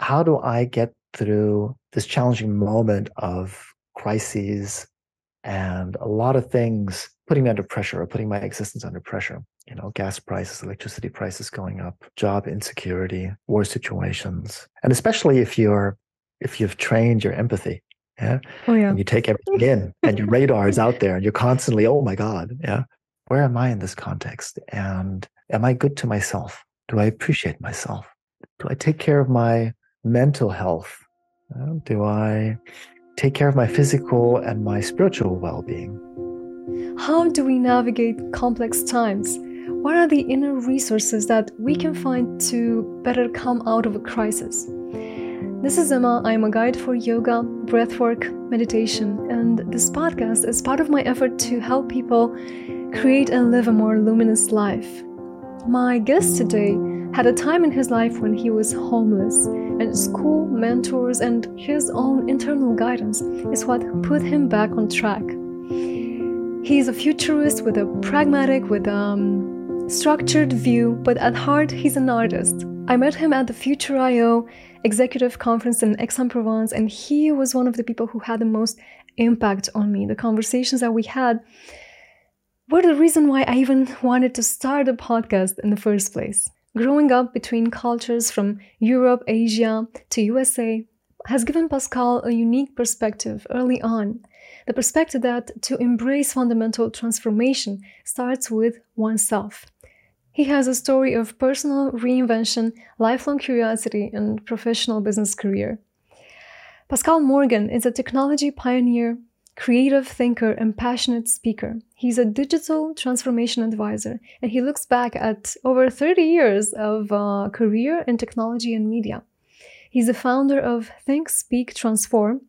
how do I get through this challenging moment of crises and a lot of things putting me under pressure or putting my existence under pressure? You know, gas prices, electricity prices going up, job insecurity, war situations. And especially if you're if you've trained your empathy yeah. Oh, yeah. And you take everything in and your radar is out there and you're constantly, oh my God. Yeah. Where am I in this context? And am I good to myself? Do I appreciate myself? Do I take care of my mental health? Do I take care of my physical and my spiritual well being? How do we navigate complex times? What are the inner resources that we can find to better come out of a crisis? This is Emma. I'm a guide for yoga, breathwork, meditation, and this podcast is part of my effort to help people create and live a more luminous life. My guest today had a time in his life when he was homeless, and school, mentors, and his own internal guidance is what put him back on track. He's a futurist with a pragmatic, with a um, structured view, but at heart, he's an artist. I met him at the Future IO executive conference in Aix-en-Provence, and he was one of the people who had the most impact on me. The conversations that we had were the reason why I even wanted to start a podcast in the first place. Growing up between cultures from Europe, Asia to USA has given Pascal a unique perspective early on. The perspective that to embrace fundamental transformation starts with oneself. He has a story of personal reinvention, lifelong curiosity, and professional business career. Pascal Morgan is a technology pioneer, creative thinker, and passionate speaker. He's a digital transformation advisor, and he looks back at over 30 years of uh, career in technology and media. He's the founder of Think, Speak, Transform,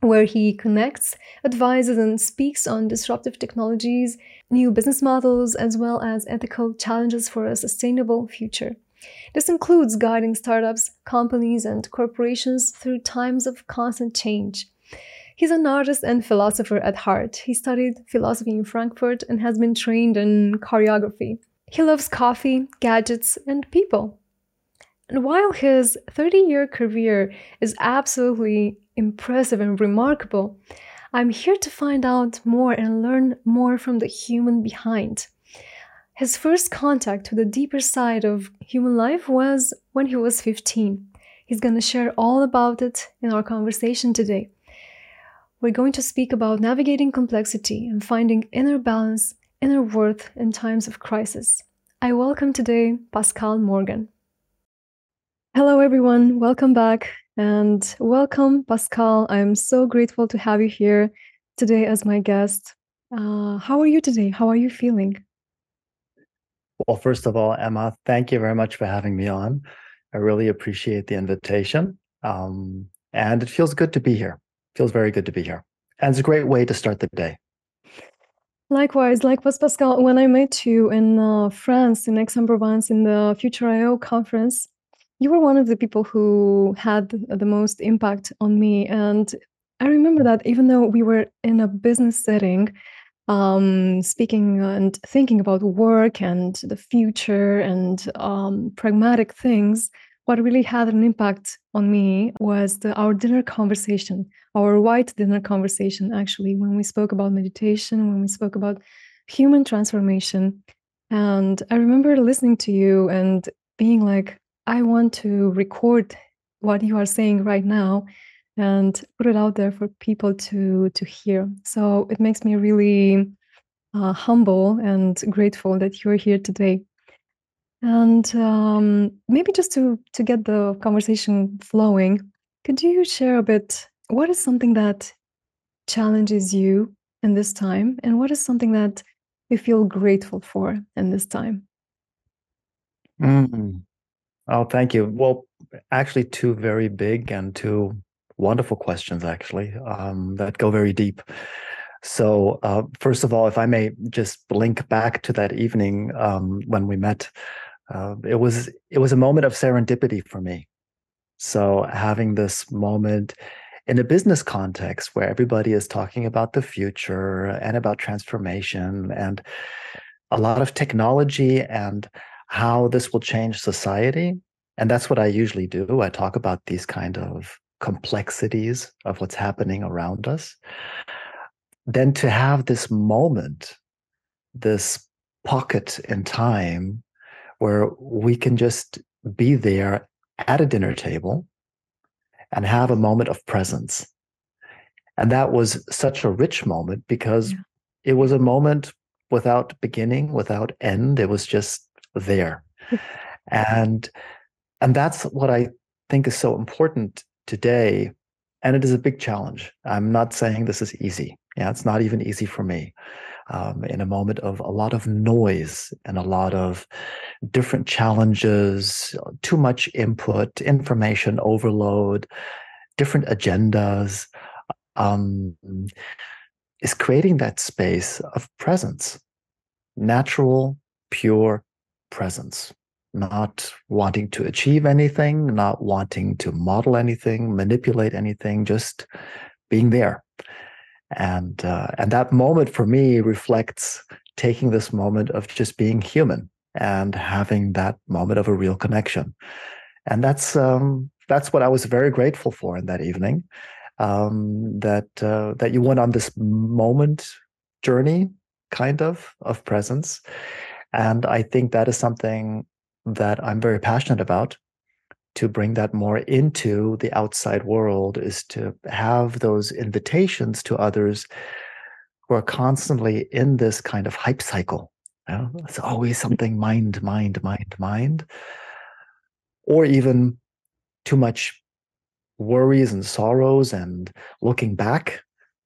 where he connects, advises, and speaks on disruptive technologies, new business models, as well as ethical challenges for a sustainable future. This includes guiding startups, companies, and corporations through times of constant change. He's an artist and philosopher at heart. He studied philosophy in Frankfurt and has been trained in choreography. He loves coffee, gadgets, and people. And while his 30 year career is absolutely impressive and remarkable, I'm here to find out more and learn more from the human behind. His first contact with the deeper side of human life was when he was 15. He's going to share all about it in our conversation today. We're going to speak about navigating complexity and finding inner balance, inner worth in times of crisis. I welcome today Pascal Morgan. Hello, everyone. Welcome back. And welcome, Pascal. I'm so grateful to have you here today as my guest. Uh, how are you today? How are you feeling? Well, first of all, Emma, thank you very much for having me on. I really appreciate the invitation. Um, and it feels good to be here. Feels very good to be here. And it's a great way to start the day. Likewise, likewise, Pascal. When I met you in uh, France, in Aix-en-Provence, in the Future IO conference, you were one of the people who had the most impact on me. And I remember that even though we were in a business setting, um, speaking and thinking about work and the future and um, pragmatic things, what really had an impact on me was the, our dinner conversation, our white dinner conversation, actually, when we spoke about meditation, when we spoke about human transformation. And I remember listening to you and being like, I want to record what you are saying right now and put it out there for people to to hear. So it makes me really uh, humble and grateful that you're here today. And um, maybe just to to get the conversation flowing, could you share a bit? What is something that challenges you in this time, and what is something that you feel grateful for in this time? Mm. Oh, thank you. Well, actually, two very big and two wonderful questions, actually, um, that go very deep. So, uh, first of all, if I may just link back to that evening um, when we met, uh, it was it was a moment of serendipity for me. So, having this moment in a business context where everybody is talking about the future and about transformation and a lot of technology and how this will change society and that's what I usually do. I talk about these kind of complexities of what's happening around us. Then to have this moment, this pocket in time where we can just be there at a dinner table and have a moment of presence. And that was such a rich moment because yeah. it was a moment without beginning, without end. It was just there. and and that's what I think is so important today. And it is a big challenge. I'm not saying this is easy. Yeah, it's not even easy for me. Um, in a moment of a lot of noise and a lot of different challenges, too much input, information overload, different agendas, um, is creating that space of presence, natural, pure presence not wanting to achieve anything, not wanting to model anything, manipulate anything, just being there. And uh, and that moment for me reflects taking this moment of just being human and having that moment of a real connection. And that's um, that's what I was very grateful for in that evening. Um, that uh, that you went on this moment journey, kind of of presence, and I think that is something that I'm very passionate about to bring that more into the outside world is to have those invitations to others who are constantly in this kind of hype cycle. You know? It's always something mind, mind, mind, mind, or even too much worries and sorrows and looking back,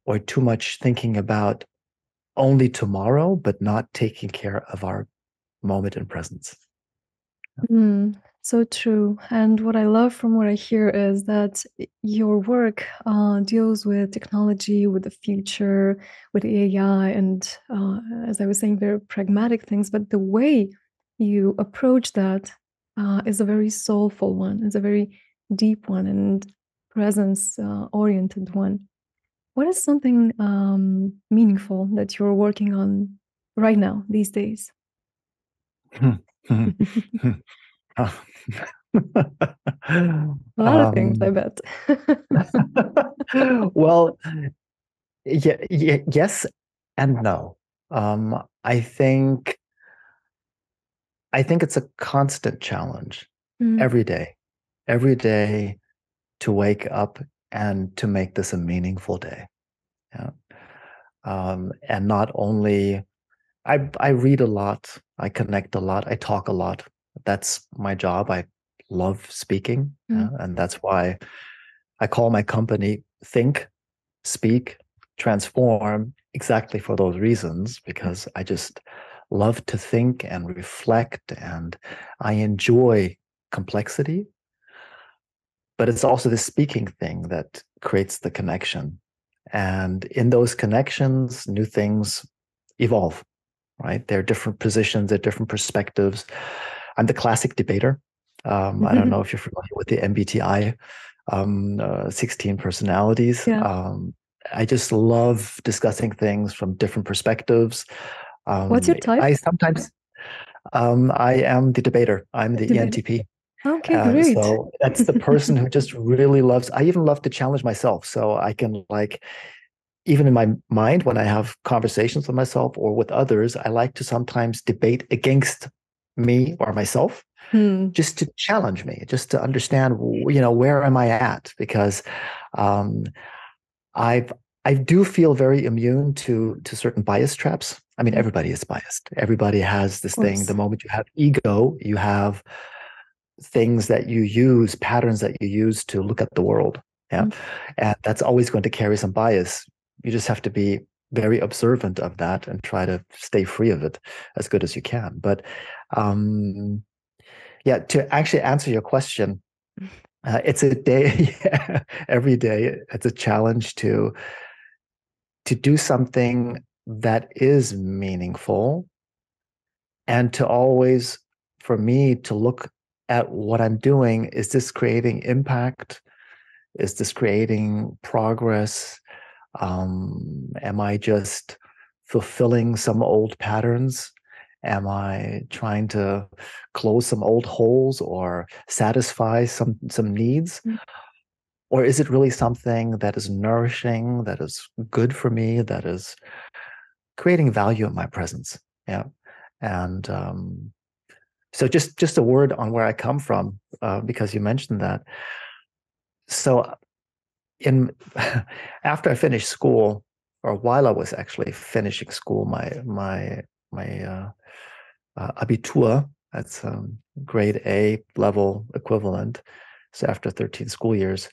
or too much thinking about only tomorrow, but not taking care of our moment and presence. Mm, so true. And what I love from what I hear is that your work uh, deals with technology, with the future, with AI, and uh, as I was saying, very pragmatic things. But the way you approach that uh, is a very soulful one, it's a very deep one, and presence uh, oriented one. What is something um, meaningful that you're working on right now these days? A lot of things, I um, bet. well, yeah, yeah, yes and no. Um, I think I think it's a constant challenge mm. every day, every day to wake up and to make this a meaningful day. Yeah. Um, and not only I I read a lot, I connect a lot, I talk a lot. That's my job. I love speaking, mm. uh, and that's why I call my company Think, Speak, Transform exactly for those reasons because I just love to think and reflect and I enjoy complexity. But it's also the speaking thing that creates the connection. And in those connections, new things evolve right? There are different positions, there are different perspectives. I'm the classic debater. Um, mm-hmm. I don't know if you're familiar with the MBTI, um, uh, 16 personalities. Yeah. Um, I just love discussing things from different perspectives. What's your type? I sometimes, um, I am the debater. I'm the debater. ENTP. Okay, uh, great. So that's the person who just really loves. I even love to challenge myself, so I can like even in my mind when I have conversations with myself or with others, I like to sometimes debate against me or myself hmm. just to challenge me, just to understand, you know, where am I at? Because um, I've I do feel very immune to to certain bias traps. I mean, hmm. everybody is biased. Everybody has this thing. The moment you have ego, you have things that you use, patterns that you use to look at the world. Yeah. Mm-hmm. And that's always going to carry some bias you just have to be very observant of that and try to stay free of it as good as you can. But um, yeah, to actually answer your question, uh, it's a day yeah, every day. It's a challenge to to do something that is meaningful, and to always, for me, to look at what I'm doing. Is this creating impact? Is this creating progress? Um, am I just fulfilling some old patterns? Am I trying to close some old holes or satisfy some some needs? Mm-hmm. Or is it really something that is nourishing, that is good for me, that is creating value in my presence? Yeah. And um, so just just a word on where I come from, uh, because you mentioned that. So in after I finished school, or while I was actually finishing school, my my my uh, uh, Abitur, that's um, grade A level equivalent. So after 13 school years,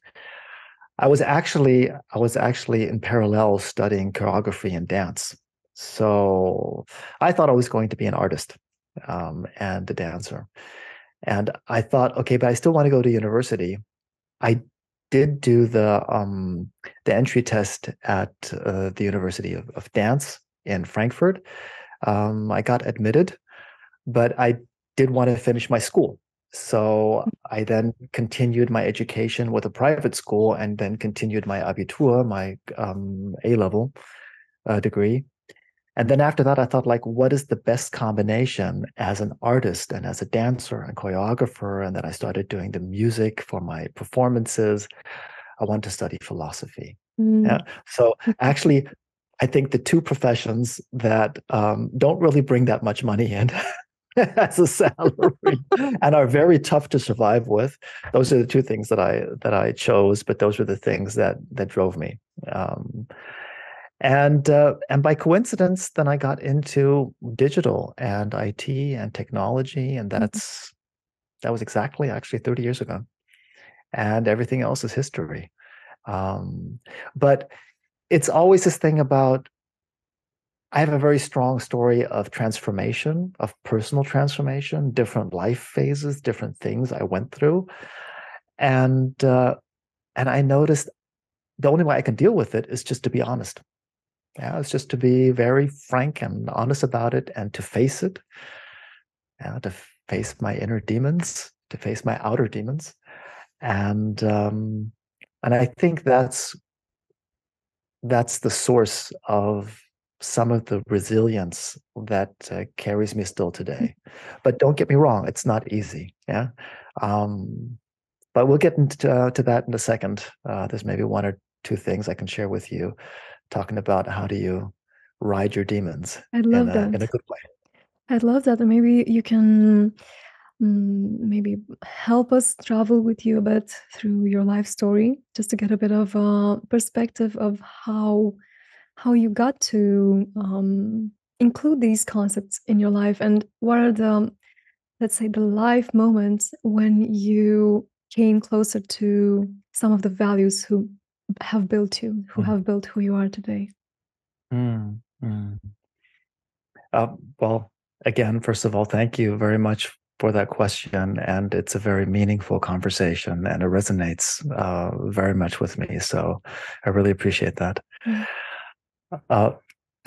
I was actually I was actually in parallel studying choreography and dance. So I thought I was going to be an artist um, and a dancer. And I thought, okay, but I still want to go to university. I did do the um, the entry test at uh, the University of, of, Dance in Frankfurt. Um, I got admitted, but I did want to finish my school. So I then continued my education with a private school and then continued my Abitur, my um, A level uh, degree. And then after that, I thought, like, what is the best combination as an artist and as a dancer and choreographer? And then I started doing the music for my performances. I want to study philosophy. Mm. Yeah. So actually, I think the two professions that um, don't really bring that much money in as a salary and are very tough to survive with. Those are the two things that I that I chose, but those were the things that that drove me. Um, and uh, and by coincidence then i got into digital and it and technology and mm-hmm. that's mm-hmm. that was exactly actually 30 years ago and everything else is history um, but it's always this thing about i have a very strong story of transformation of personal transformation different life phases different things i went through and uh, and i noticed the only way i can deal with it is just to be honest yeah, it's just to be very frank and honest about it and to face it. Yeah, to face my inner demons, to face my outer demons. And um, and I think that's that's the source of some of the resilience that uh, carries me still today. But don't get me wrong, it's not easy. Yeah. Um, but we'll get into uh, to that in a second. Uh, there's maybe one or two things I can share with you talking about how do you ride your demons I love in, a, that. in a good way. I love that. maybe you can maybe help us travel with you a bit through your life story, just to get a bit of a perspective of how how you got to um, include these concepts in your life, and what are the let's say the life moments when you came closer to some of the values who have built you, who mm. have built who you are today? Mm, mm. Uh, well, again, first of all, thank you very much for that question. And it's a very meaningful conversation and it resonates uh, very much with me. So I really appreciate that. Mm. Uh,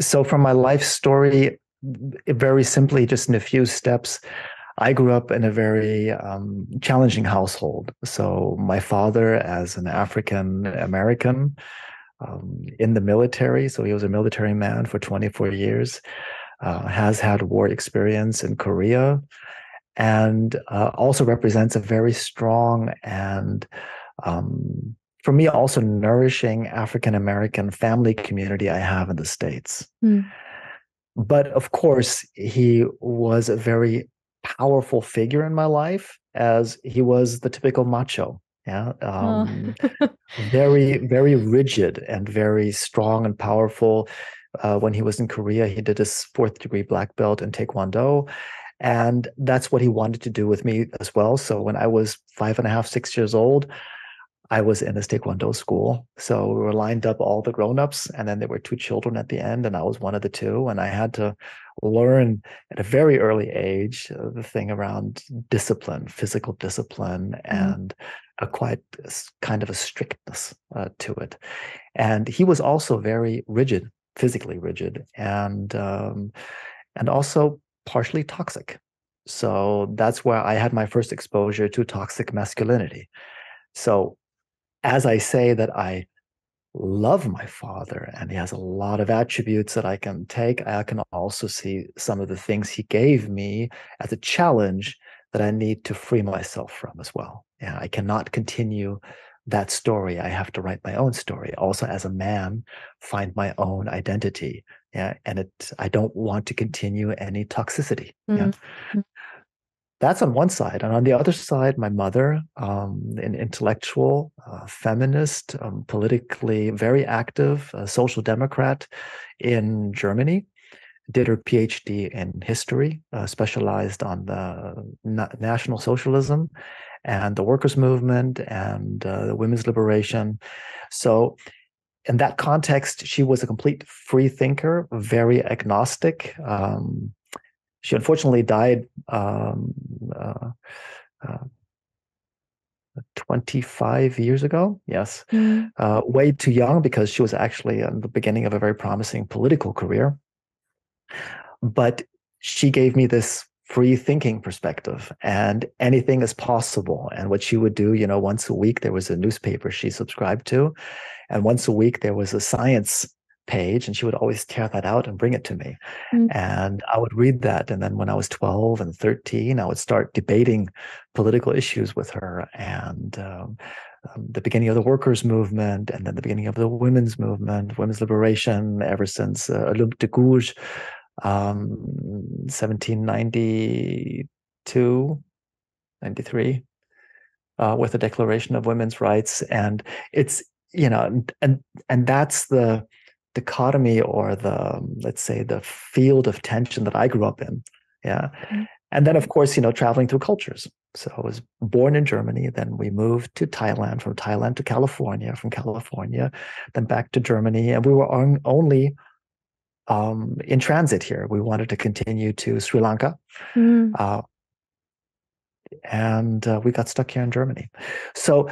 so, from my life story, very simply, just in a few steps, I grew up in a very um, challenging household. So, my father, as an African American um, in the military, so he was a military man for 24 years, uh, has had war experience in Korea, and uh, also represents a very strong and um, for me, also nourishing African American family community I have in the States. Mm. But of course, he was a very powerful figure in my life as he was the typical macho yeah um, oh. very very rigid and very strong and powerful uh, when he was in korea he did his fourth degree black belt in taekwondo and that's what he wanted to do with me as well so when i was five and a half six years old I was in a Taekwondo school. So we were lined up all the grown-ups, and then there were two children at the end, and I was one of the two. And I had to learn at a very early age uh, the thing around discipline, physical discipline, mm-hmm. and a quite kind of a strictness uh, to it. And he was also very rigid, physically rigid, and um, and also partially toxic. So that's where I had my first exposure to toxic masculinity. So as I say that I love my father and he has a lot of attributes that I can take. I can also see some of the things he gave me as a challenge that I need to free myself from as well. Yeah, I cannot continue that story. I have to write my own story. Also, as a man, find my own identity. Yeah, and it. I don't want to continue any toxicity. Mm-hmm. Yeah. Mm that's on one side. And on the other side, my mother, um, an intellectual, uh, feminist, um, politically very active, social democrat in Germany, did her PhD in history, uh, specialized on the na- National Socialism and the workers' movement and uh, the women's liberation. So, in that context, she was a complete free thinker, very agnostic. Um, she unfortunately died um, uh, uh, 25 years ago. Yes, mm. uh, way too young because she was actually in the beginning of a very promising political career. But she gave me this free thinking perspective and anything is possible and what she would do you know once a week there was a newspaper she subscribed to and once a week there was a science page and she would always tear that out and bring it to me mm-hmm. and i would read that and then when i was 12 and 13 i would start debating political issues with her and um, um, the beginning of the workers movement and then the beginning of the women's movement women's liberation ever since uh, Olympe de Gouges um, 1792 93 uh, with the declaration of women's rights and it's you know and and that's the dichotomy or the let's say the field of tension that I grew up in. Yeah. Mm-hmm. And then of course, you know, traveling through cultures. So I was born in Germany, then we moved to Thailand, from Thailand to California, from California, then back to Germany. And we were on, only um, in transit here. We wanted to continue to Sri Lanka. Mm. Uh, and uh, we got stuck here in Germany. So,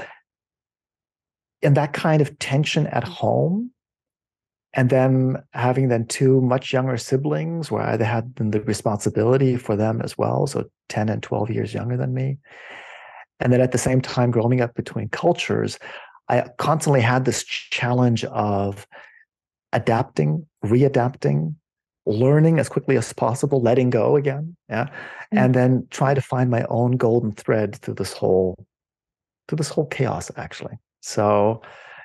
in that kind of tension at home, and then having then two much younger siblings where I had the responsibility for them as well, so 10 and 12 years younger than me. And then at the same time, growing up between cultures, I constantly had this challenge of adapting, readapting, learning as quickly as possible, letting go again. Yeah. Mm-hmm. And then try to find my own golden thread through this whole through this whole chaos, actually. So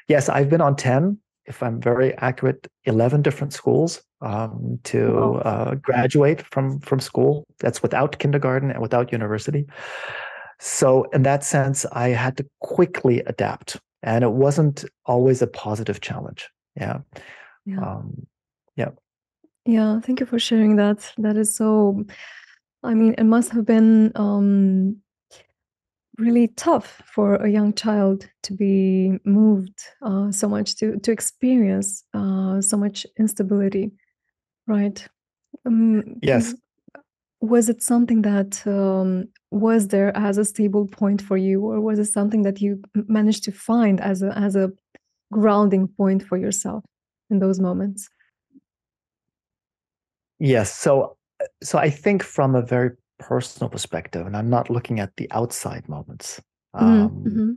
yes, I've been on 10 if I'm very accurate, 11 different schools um, to wow. uh, graduate from from school. That's without kindergarten and without university. So in that sense, I had to quickly adapt, and it wasn't always a positive challenge. Yeah, yeah, um, yeah. Yeah. Thank you for sharing that. That is so. I mean, it must have been um, really tough for a young child to be moved uh, so much to to experience uh, so much instability right? Um, yes. was it something that um, was there as a stable point for you or was it something that you managed to find as a as a grounding point for yourself in those moments? Yes so so i think from a very personal perspective, and I'm not looking at the outside moments. Mm-hmm, um, mm-hmm.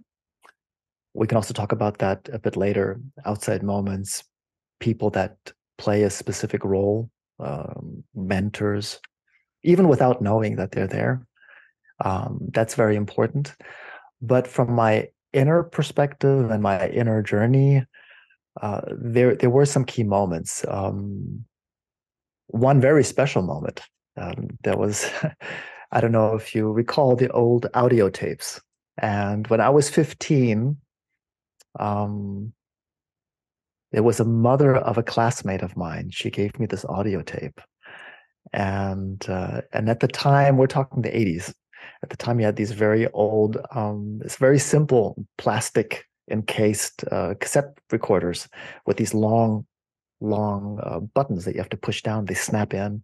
We can also talk about that a bit later. Outside moments, people that play a specific role, um, mentors, even without knowing that they're there. Um, that's very important. But from my inner perspective and my inner journey, uh, there there were some key moments. Um, one very special moment um, there was i don't know if you recall the old audio tapes. And when i was 15 um, was a mother of a classmate of mine. She gave me this audio tape. And uh, and at the time we're talking the 80s at the time you had these very old um, it's very simple plastic encased uh, cassette recorders with these long long uh, buttons that you have to push down. They snap in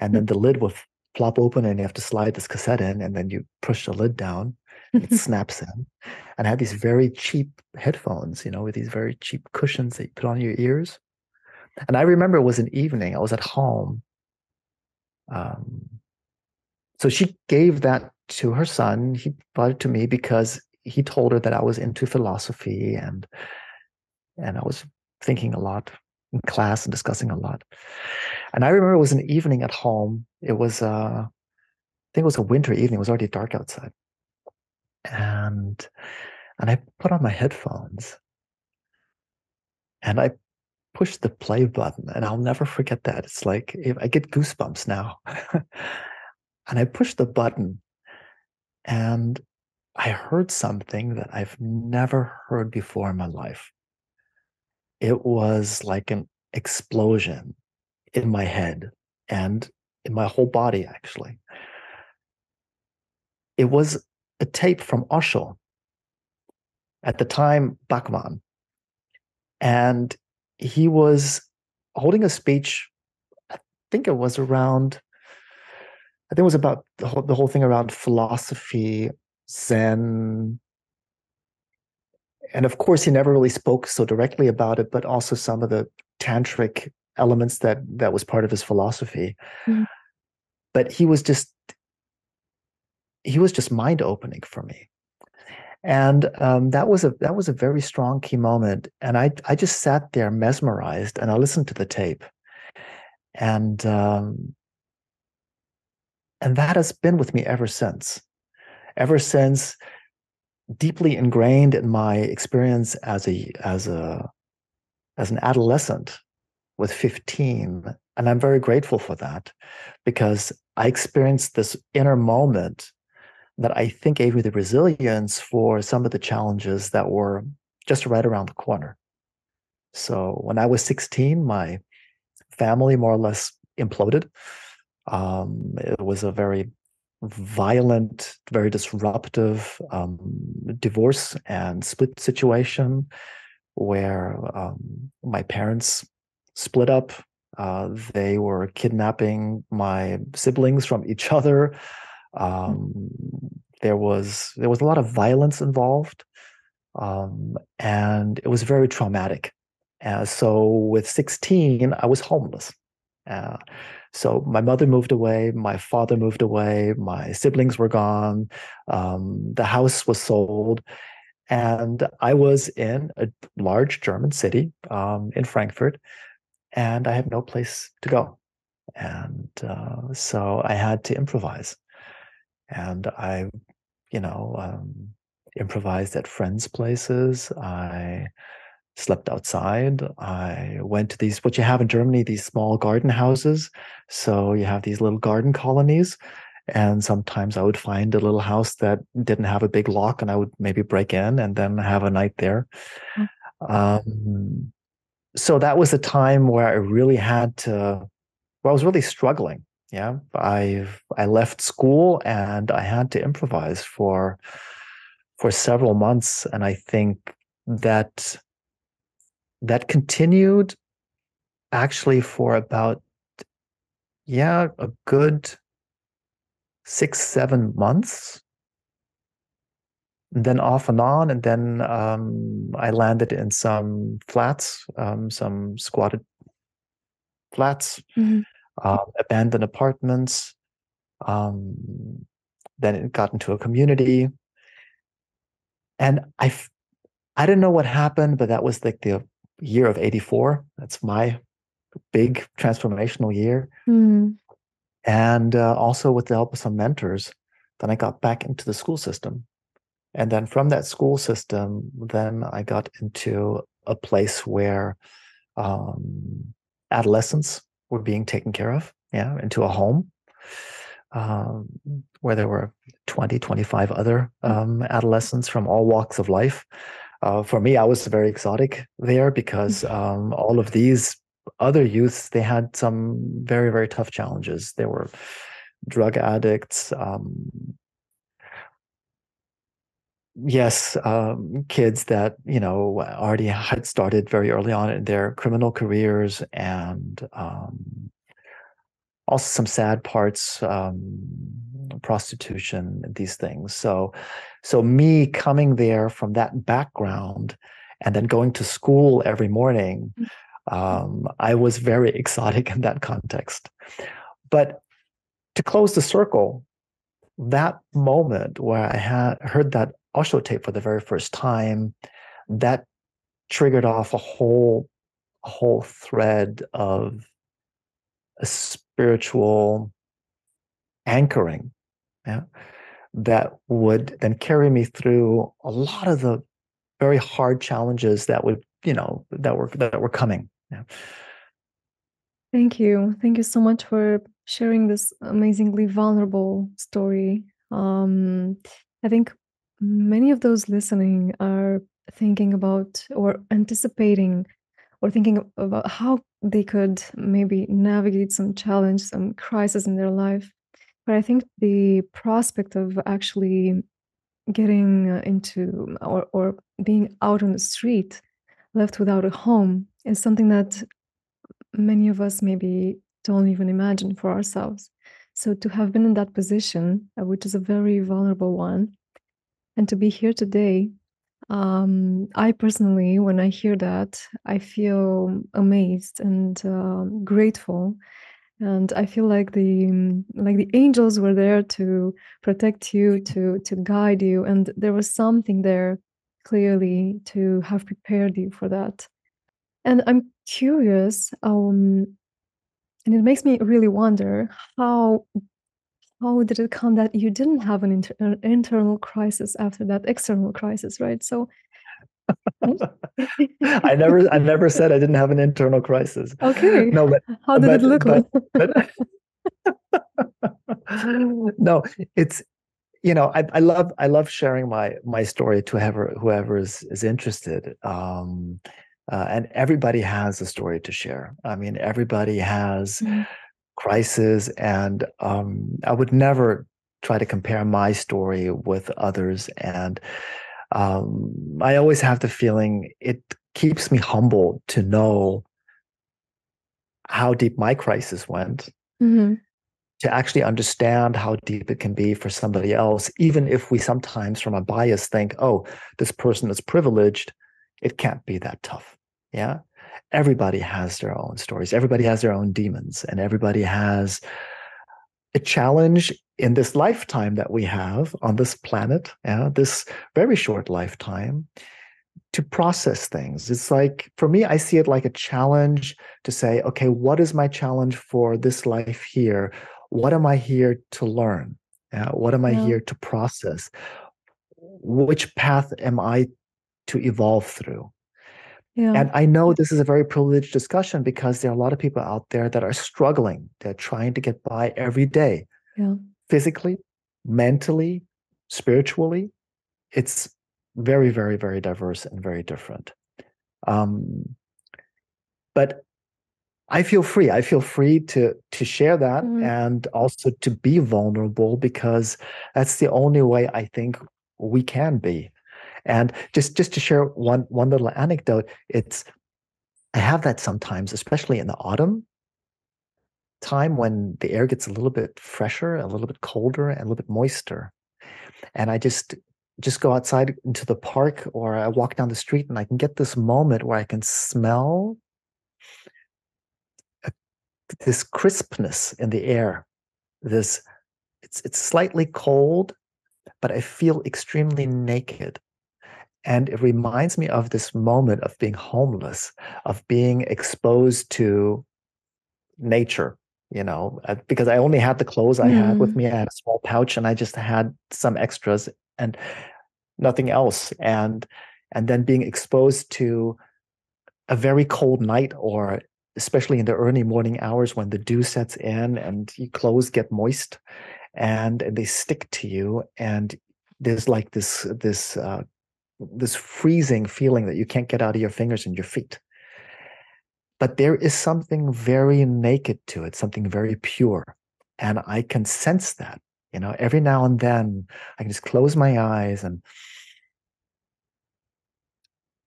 and then the lid will flop open and you have to slide this cassette in and then you push the lid down it snaps in. And I had these very cheap headphones you know with these very cheap cushions that you put on your ears. And i remember it was an evening i was at home. Um, so she gave that to her son he brought it to me because he told her that i was into philosophy and and I was thinking a lot in class and discussing a lot. And I remember it was an evening at home. It was, uh, I think it was a winter evening. It was already dark outside, and and I put on my headphones, and I pushed the play button, and I'll never forget that. It's like I get goosebumps now. and I pushed the button, and I heard something that I've never heard before in my life. It was like an explosion in my head and in my whole body, actually. It was a tape from Osho, at the time, Bhagwan. And he was holding a speech, I think it was around, I think it was about the whole, the whole thing around philosophy Zen. And of course, he never really spoke so directly about it, but also some of the tantric elements that that was part of his philosophy. Mm-hmm. But he was just he was just mind opening for me, and um, that was a that was a very strong key moment. And I I just sat there mesmerized, and I listened to the tape, and um, and that has been with me ever since ever since deeply ingrained in my experience as a as a as an adolescent with 15 and i'm very grateful for that because i experienced this inner moment that i think gave me the resilience for some of the challenges that were just right around the corner. So when i was 16 my family more or less imploded. Um, it was a very violent, very disruptive um, divorce and split situation where um, my parents split up. Uh, they were kidnapping my siblings from each other. Um, there was there was a lot of violence involved, um, and it was very traumatic. Uh, so with 16, I was homeless. Uh, so my mother moved away, my father moved away, my siblings were gone, um, the house was sold, and I was in a large German city um, in Frankfurt, and I had no place to go, and uh, so I had to improvise, and I, you know, um, improvised at friends' places. I slept outside. I went to these, what you have in Germany, these small garden houses. So you have these little garden colonies. And sometimes I would find a little house that didn't have a big lock and I would maybe break in and then have a night there. Mm-hmm. Um, so that was a time where I really had to, where I was really struggling. Yeah. I I left school and I had to improvise for for several months. And I think that that continued actually for about yeah a good six seven months and then off and on and then um, i landed in some flats um, some squatted flats mm-hmm. uh, abandoned apartments um, then it got into a community and i i didn't know what happened but that was like the year of 84. That's my big transformational year. Mm. And uh, also with the help of some mentors, then I got back into the school system. And then from that school system, then I got into a place where um, adolescents were being taken care of, yeah, into a home um, where there were 20, 25 other hmm. um, adolescents from all walks of life uh, for me, I was very exotic there because mm-hmm. um, all of these other youths they had some very very tough challenges. They were drug addicts. Um, yes, um, kids that you know already had started very early on in their criminal careers, and um, also some sad parts, um, prostitution, these things. So so me coming there from that background and then going to school every morning, um, I was very exotic in that context. But to close the circle, that moment where I had heard that Osho tape for the very first time, that triggered off a whole a whole thread of a spiritual anchoring yeah, that would then carry me through a lot of the very hard challenges that would you know that were that were coming. Yeah. thank you. Thank you so much for sharing this amazingly vulnerable story. Um i think many of those listening are thinking about or anticipating or thinking about how they could maybe navigate some challenge some crisis in their life but i think the prospect of actually getting uh, into or, or being out on the street left without a home is something that many of us maybe don't even imagine for ourselves. So to have been in that position uh, which is a very vulnerable one and to be here today um, i personally when i hear that i feel amazed and uh, grateful and i feel like the like the angels were there to protect you to to guide you. And there was something there clearly to have prepared you for that. And i'm curious um and it makes me really wonder how how did it come that you didn't have an, inter- an internal crisis after that external crisis right? So I never I never said I didn't have an internal crisis. Okay. No, but how did but, it look but, like? No, it's you know I, I love I love sharing my my story to whoever whoever is is interested. Um, uh, and everybody has a story to share. I mean, everybody has mm-hmm. crisis, and um, I would never try to compare my story with others. And um, I always have the feeling it keeps me humble to know how deep my crisis went. Mm-hmm. To actually understand how deep it can be for somebody else, even if we sometimes, from a bias, think, oh, this person is privileged, it can't be that tough. Yeah. Everybody has their own stories, everybody has their own demons, and everybody has a challenge in this lifetime that we have on this planet, yeah, this very short lifetime, to process things. It's like, for me, I see it like a challenge to say, okay, what is my challenge for this life here? What am I here to learn? Yeah, what am I yeah. here to process? Which path am I to evolve through? Yeah. And I know this is a very privileged discussion because there are a lot of people out there that are struggling. They're trying to get by every day. Yeah physically, mentally, spiritually. It's very, very, very diverse and very different. Um, but I feel free. I feel free to to share that mm-hmm. and also to be vulnerable because that's the only way I think we can be. And just just to share one one little anecdote, it's I have that sometimes, especially in the autumn time when the air gets a little bit fresher, a little bit colder, and a little bit moister. And I just just go outside into the park or I walk down the street and I can get this moment where I can smell this crispness in the air. This it's it's slightly cold, but I feel extremely naked. And it reminds me of this moment of being homeless, of being exposed to nature you know, uh, because I only had the clothes I mm. had with mm. me. I had a small pouch and I just had some extras and nothing else. And and then being exposed to a very cold night or especially in the early morning hours when the dew sets in and your clothes get moist and, and they stick to you and there's like this this uh, this freezing feeling that you can't get out of your fingers and your feet but there is something very naked to it, something very pure. And I can sense that, you know, every now and then I can just close my eyes and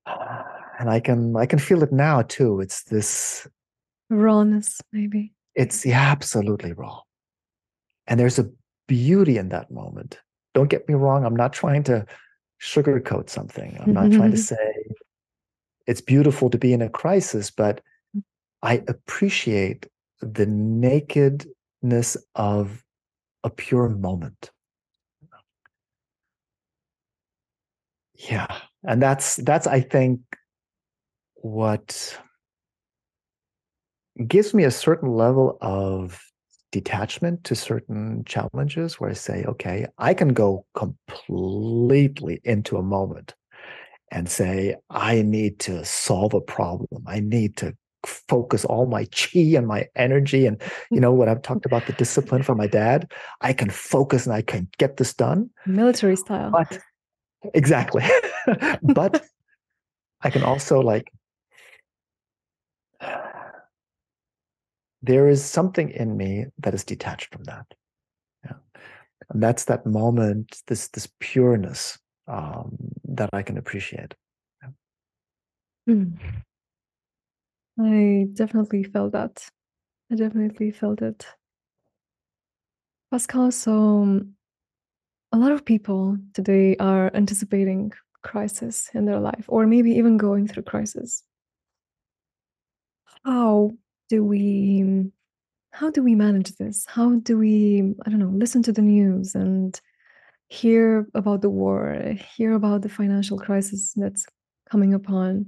and I can I can feel it now too. It's this rawness, maybe. It's yeah, absolutely raw. And there's a beauty in that moment. Don't get me wrong, I'm not trying to sugarcoat something. I'm not trying to mm-hmm. say it's beautiful to be in a crisis, but mm. I appreciate the nakedness of a pure moment. Yeah. And that's that's I think what gives me a certain level of detachment to certain challenges where I say, okay, I can go completely into a moment and say, I need to solve a problem. I need to focus all my chi and my energy. And, you know, what I've talked about the discipline from my dad, I can focus and I can get this done. Military style. But exactly. but I can also like there is something in me that is detached from that. Yeah. And that's that moment, this this pureness um, that I can appreciate. Yeah. Mm. I definitely felt that. I definitely felt it. Pascal, so um, a lot of people today are anticipating crisis in their life, or maybe even going through crisis. How do we how do we manage this? How do we, I don't know, listen to the news and hear about the war, hear about the financial crisis that's coming upon,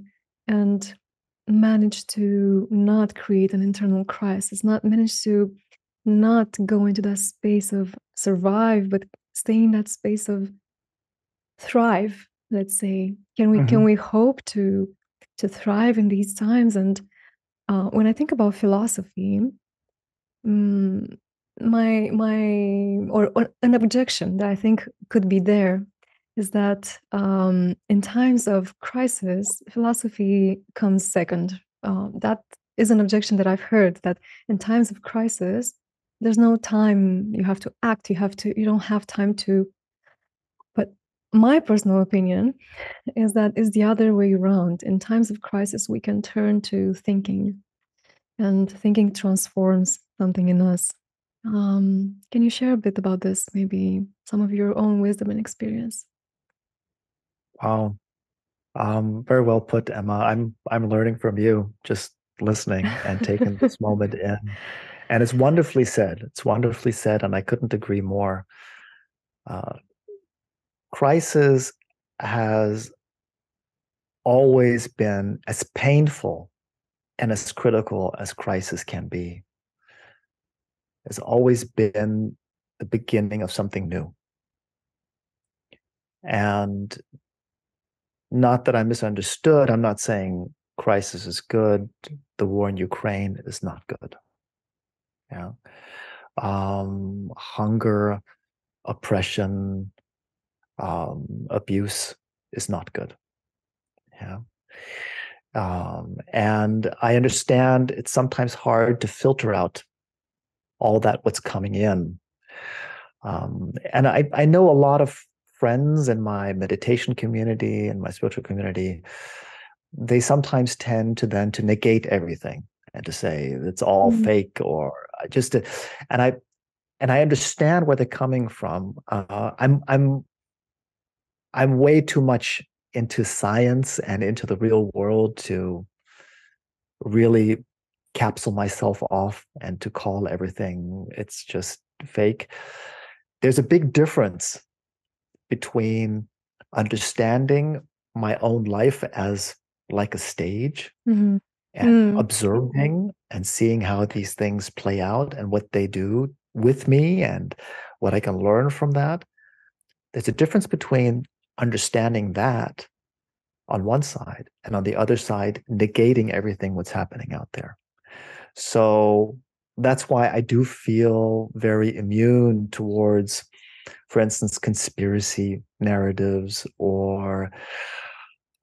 and manage to not create an internal crisis, not manage to not go into that space of survive, but stay in that space of thrive, let's say. Can we mm-hmm. can we hope to to thrive in these times and uh, when I think about philosophy, um, my my or, or, an objection that I think could be there is that um, in times of crisis, philosophy comes second. Uh, that is an objection that I've heard that in times of crisis, there's no time you have to act. You have to. You don't have time to. My personal opinion is that it's the other way around. In times of crisis, we can turn to thinking, and thinking transforms something in us. Um, can you share a bit about this? Maybe some of your own wisdom and experience. Wow, um, very well put, Emma. I'm I'm learning from you, just listening and taking this moment in, and it's wonderfully said. It's wonderfully said, and I couldn't agree more. Uh, crisis has always been as painful and as critical as crisis can be. It's always been the beginning of something new. And not that i misunderstood i'm not saying crisis is good the war in ukraine is not good. Yeah. Um, hunger oppression um, abuse is not good yeah um, and I understand it's sometimes hard to filter out all that what's coming in. Um, and I, I know a lot of friends in my meditation community and my spiritual community, they sometimes tend to then to negate everything and to say it's all mm-hmm. fake or just to, and I and I understand where they're coming from. Uh, I'm I'm I'm way too much into science and into the real world to really capsule myself off and to call everything it's just fake there's a big difference between understanding my own life as like a stage mm-hmm. and mm. observing and seeing how these things play out and what they do with me and what I can learn from that. There's a difference between understanding that on one side and on the other side negating everything what's happening out there. So that's why i do feel very immune towards for instance conspiracy narratives or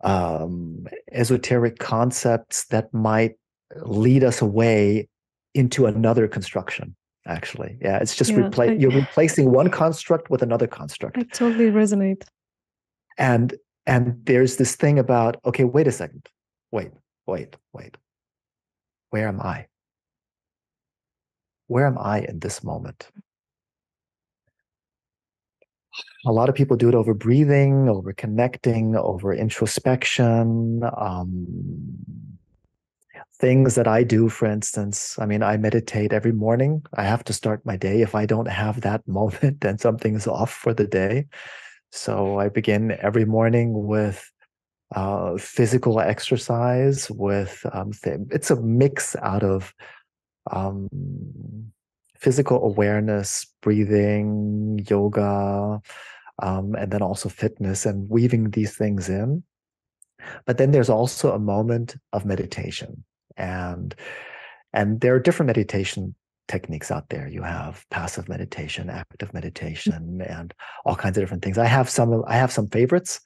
um, esoteric concepts that might lead us away into another construction actually. Yeah it's just yeah, repla- I, you're replacing one construct with another construct. I totally resonate and and there's this thing about okay wait a second. Wait wait wait. Where am i? Where am i in this moment? A lot of people do it over breathing over connecting over introspection um, things that i do for instance. I mean i meditate every morning. I have to start my day. If i don't have that moment then something's off for the day so I begin every morning with uh, physical exercise with um, th- it's a mix out of um, physical awareness, breathing, yoga, um, and then also fitness and weaving these things in. But then there's also a moment of meditation, and and there are different meditation techniques out there. You have passive meditation, active mm. meditation, and all kinds of different things. I have some. I have some favorites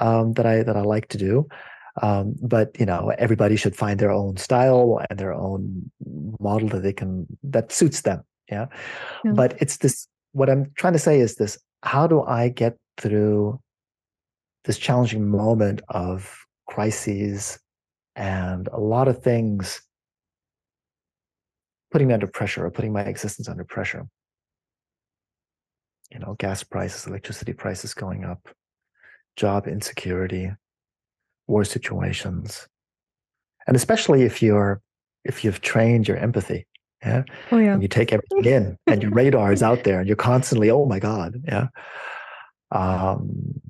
um, that I that I like to do. Um, but you know, everybody should find their own style and their own model that they can that suits them. Yeah. yeah. But it's this. What I'm trying to say is this: How do I get through this challenging moment of crises and a lot of things putting me under pressure or putting my existence under pressure? You know, gas prices, electricity prices going up, job insecurity, war situations. And especially if you're if you've trained your empathy, yeah. Oh yeah. And you take everything in and your radar is out there and you're constantly, oh my God. Yeah. Um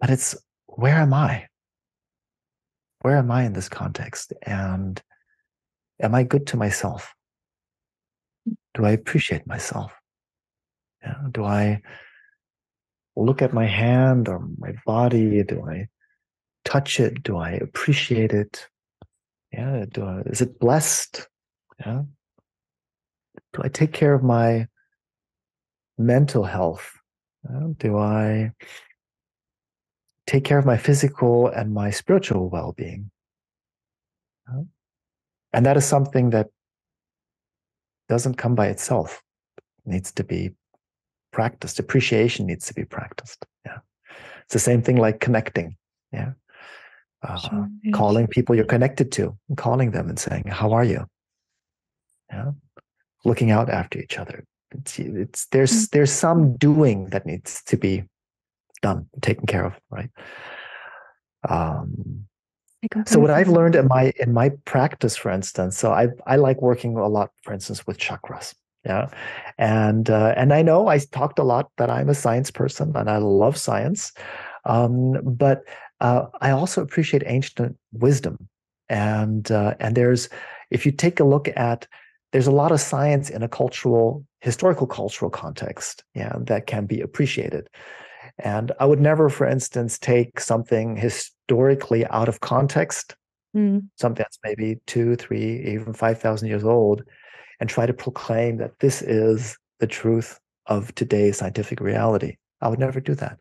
but it's where am I? Where am I in this context? And am I good to myself? Do I appreciate myself? Yeah. Do I look at my hand or my body? Do I touch it? Do I appreciate it? Yeah. Do I, is it blessed? Yeah. Do I take care of my mental health? Yeah? Do I take care of my physical and my spiritual well-being? Yeah? And that is something that doesn't come by itself. It needs to be practiced. Appreciation needs to be practiced. Yeah. It's the same thing like connecting. Yeah. Uh, sure. Calling people you're connected to, and calling them and saying, How are you? Yeah. Looking out after each other. It's, it's there's mm-hmm. there's some doing that needs to be done, taken care of, right? Um, so what I've learned in my in my practice, for instance, so I I like working a lot, for instance, with chakras. Yeah, and uh, and I know I talked a lot that I'm a science person and I love science, um, but uh, I also appreciate ancient wisdom, and uh, and there's if you take a look at there's a lot of science in a cultural historical cultural context yeah that can be appreciated and I would never, for instance, take something historically out of context, mm. something that's maybe two, three, even 5,000 years old, and try to proclaim that this is the truth of today's scientific reality. I would never do that.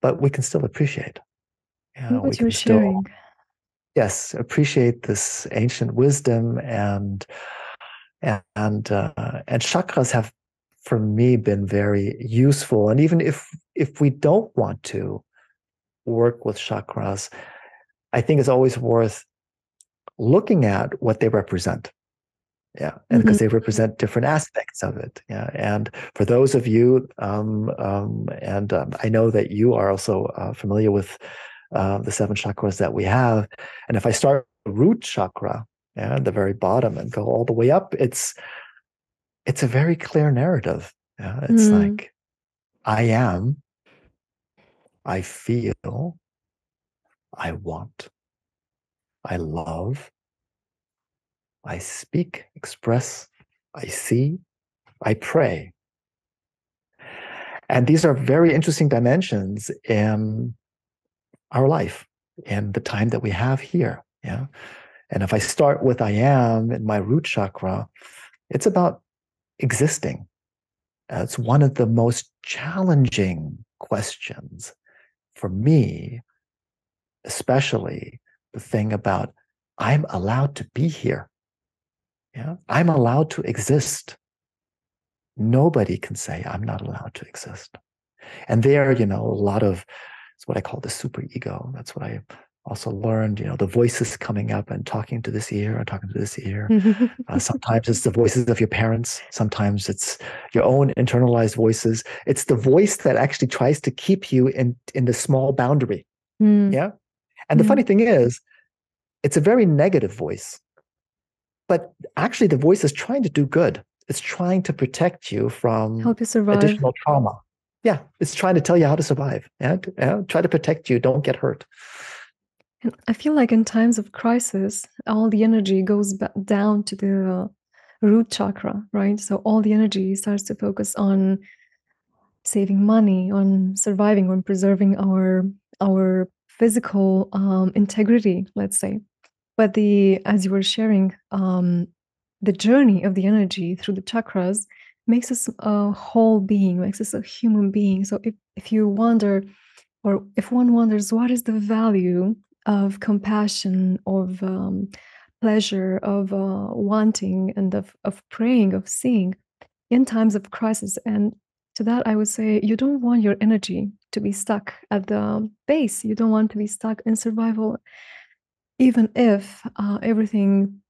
But we can still appreciate. You know, what you're sharing. Still, yes, appreciate this ancient wisdom and and uh, and chakras have for me been very useful. And even if if we don't want to work with chakras i think it's always worth looking at what they represent. Yeah and because mm-hmm. they represent different aspects of it. Yeah and for those of you um, um, and um, i know that you are also uh, familiar with uh, the seven chakras that we have. And if i start root chakra yeah at the very bottom and go all the way up it's it's a very clear narrative. Yeah, it's mm. like I am, I feel, I want, I love, I speak, express, I see, I pray. And these are very interesting dimensions in our life, in the time that we have here. Yeah. And if I start with I am in my root chakra, it's about existing? Uh, it's one of the most challenging questions for me, especially the thing about I'm allowed to be here. Yeah, I'm allowed to exist. Nobody can say I'm not allowed to exist. And there, you know, a lot of it's what I call the super ego. That's what I also learned, you know, the voices coming up and talking to this ear or talking to this ear. uh, sometimes it's the voices of your parents. Sometimes it's your own internalized voices. It's the voice that actually tries to keep you in in the small boundary. Mm. Yeah. And mm. the funny thing is, it's a very negative voice, but actually the voice is trying to do good. It's trying to protect you from help you survive additional trauma. yeah, it's trying to tell you how to survive. Yeah, yeah, try to protect you. Don't get hurt. And I feel like in times of crisis, all the energy goes back down to the root chakra, right? So all the energy starts to focus on saving money, on surviving, on preserving our our physical um, integrity, let's say. But the as you were sharing, um, the journey of the energy through the chakras makes us a whole being, makes us a human being. So if, if you wonder, or if one wonders, what is the value of compassion, of um, pleasure, of uh, wanting, and of, of praying, of seeing in times of crisis? And to that, I would say you don't want your energy to be stuck at the base. You don't want to be stuck in survival, even if uh, everything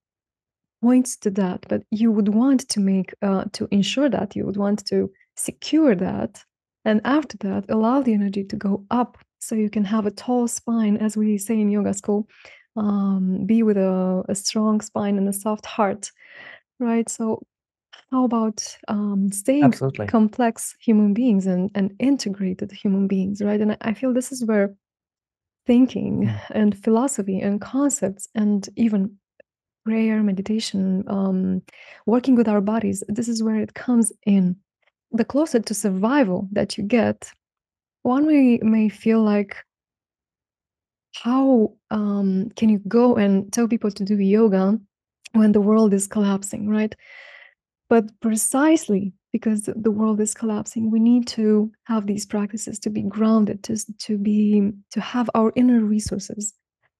points to that but you would want to make uh, to ensure that you would want to secure that and after that allow the energy to go up so you can have a tall spine as we say in yoga school um, be with a, a, strong spine and a soft heart right so how about um, staying Absolutely. complex human beings and, and integrated human beings right and i feel this is where thinking mm. and philosophy and concepts and even prayer, meditation, um, working with our bodies, this is where it comes in. The closer to survival that you get, one may, may feel like, how um, can you go and tell people to do yoga when the world is collapsing, right? But precisely because the world is collapsing, we need to have these practices to be grounded, to, to be to have our inner resources.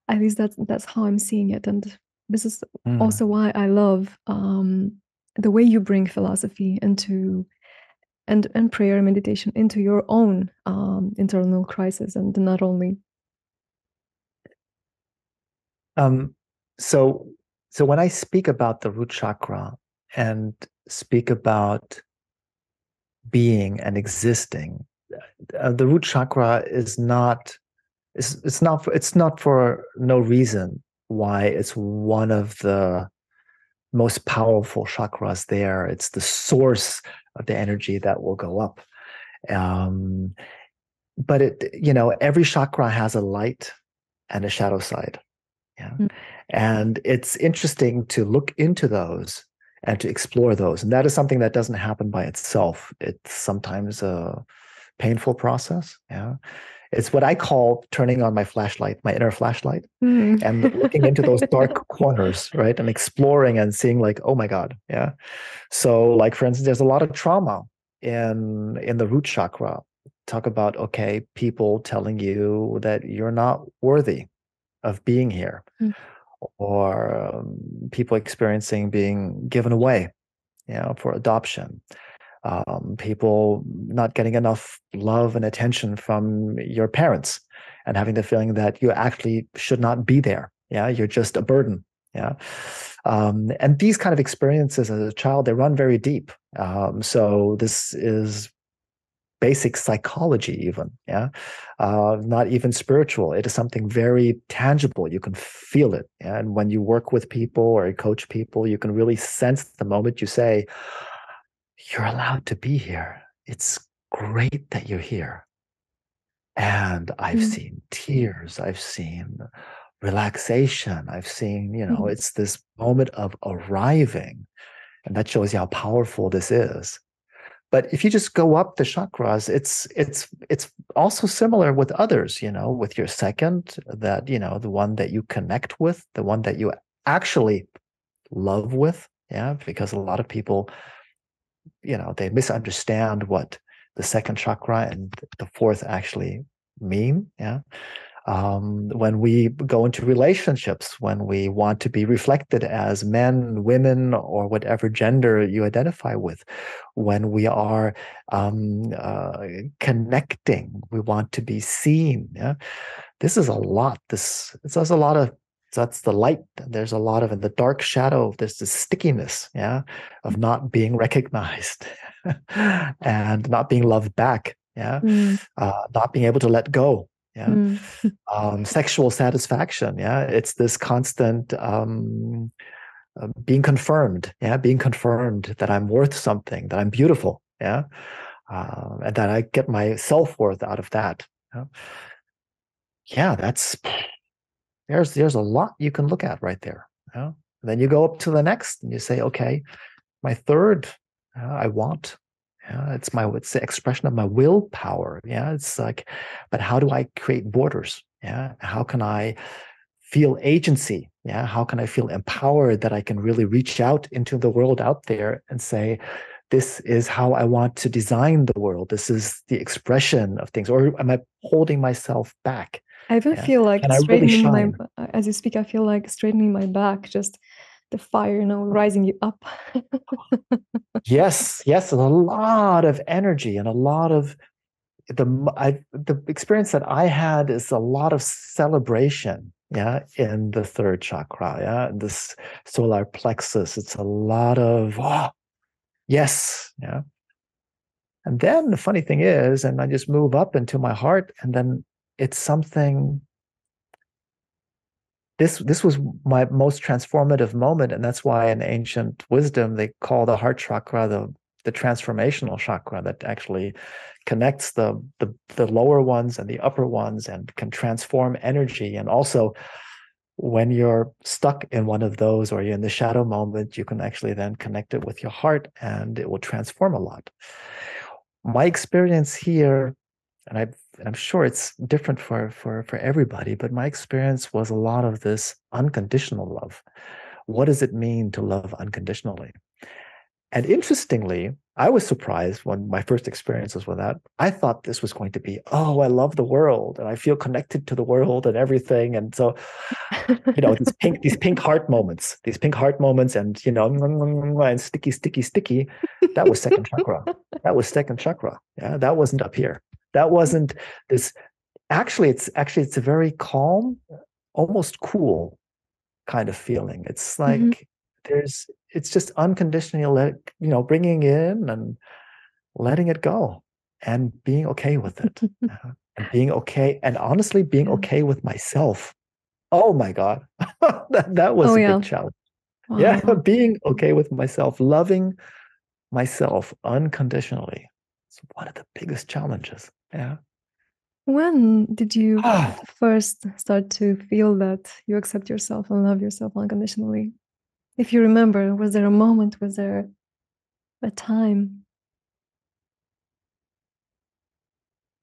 At least that's that's how I'm seeing it. And this is mm. also why I love um, the way you bring philosophy into and and prayer and meditation into your own um, internal crisis and not only. Um, so so when I speak about the root chakra and speak about being and existing, uh, the root chakra is not it's, it's not for, it's not for no reason why it's one of the most powerful chakras there. It's the source the energy that will go up. Um, but it, you know, every chakra has a light and a shadow side. Yeah. Mm. And it's interesting to look into those and to explore those. And that is something that doesn't happen by itself. It's sometimes a painful process. Yeah. It's what I call turning on my flashlight, my inner flashlight, mm. and looking into those dark corners, right? And exploring and seeing like, oh my God. Yeah. So, like for instance, there's a lot of trauma in in the root chakra. Talk about, okay, people telling you that you're not worthy of being here. Mm. Or um, people experiencing being given away, you know, for adoption um, people not getting enough love and attention from your parents and having the feeling that you actually should not be there. Yeah you're just a burden. Yeah. Um, and these kind of experiences as a child they run very deep. Um, so this is basic psychology even. Yeah. Uh, not even spiritual. It is something very tangible. You can feel it. Yeah? and when you work with people or coach people you can really sense the moment you say you're allowed to be here. It's great that you're here. And I've mm. seen tears, I've seen relaxation, I've seen, you know, mm. it's this moment of arriving. And that shows you how powerful this is. But if you just go up the chakras, it's it's it's also similar with others, you know, with your second, that, you know, the one that you connect with, the one that you actually love with. Yeah. Because a lot of people you know they misunderstand what the second chakra and the fourth actually mean yeah? Um, when we go into relationships when we want to be reflected as men women or whatever gender you identify with when we are um, uh, connecting we want to be seen yeah? This is a lot. This it says a lot of so that's the light. There's a lot of in the dark shadow. There's this stickiness, yeah, of mm. not being recognized and not being loved back, yeah, mm. uh, not being able to let go, yeah. Mm. um, sexual satisfaction, yeah. It's this constant um, uh, being confirmed, yeah, being confirmed that I'm worth something, that I'm beautiful, yeah. uh, and that I get my self worth out of that. Know? Yeah, that's there's there's a lot you can look at right there. Then you go up to the next and you say, okay, my third, uh, I want. Yeah, it's my it's the expression of my willpower. Yeah, it's like, but how do I create borders? Yeah, how can I feel agency? Yeah, how can I feel empowered that I can really reach out into the world out there and say, this is how I want to design the world. This is the expression of things. Or am I holding myself back? I even yeah. feel like straightening really my uh, as you speak, I feel like straightening my back, just the fire, you know, rising you up. yes, yes, a lot of energy and a lot of the I, the experience that I had is a lot of celebration, yeah, in the third chakra, yeah, this solar plexus. It's a lot of oh, yes, yeah. And then the funny thing is, and I just move up into my heart, and then it's something this this was my most transformative moment and that's why in ancient wisdom they call the heart chakra the the transformational chakra that actually connects the, the the lower ones and the upper ones and can transform energy. And also when you're stuck in one of those or you're in the shadow moment you can actually then connect it with your heart and it will transform a lot. My experience here and I I'm sure it's different for for for everybody, but my experience was a lot of this unconditional love. What does it mean to love unconditionally? And interestingly, I was surprised when my first experiences with that. I thought this was going to be, oh, I love the world and I feel connected to the world and everything. And so, you know, these pink, these pink heart moments, these pink heart moments, and you know, mm, mm, mm, and sticky, sticky, sticky. That was second chakra. That was second chakra. Yeah, that wasn't up here. That wasn't this. Actually, it's actually it's a very calm, almost cool kind of feeling. It's mm-hmm. like mm-hmm. there's it's just unconditionally let you know bringing in and letting it go and being okay with it uh, and being okay and honestly being okay with myself oh my god that, that was oh, a yeah. big challenge wow. yeah being okay with myself loving myself unconditionally it's one of the biggest challenges yeah. When did you ah. first start to feel that you accept yourself and love yourself unconditionally? If you remember, was there a moment? Was there a time?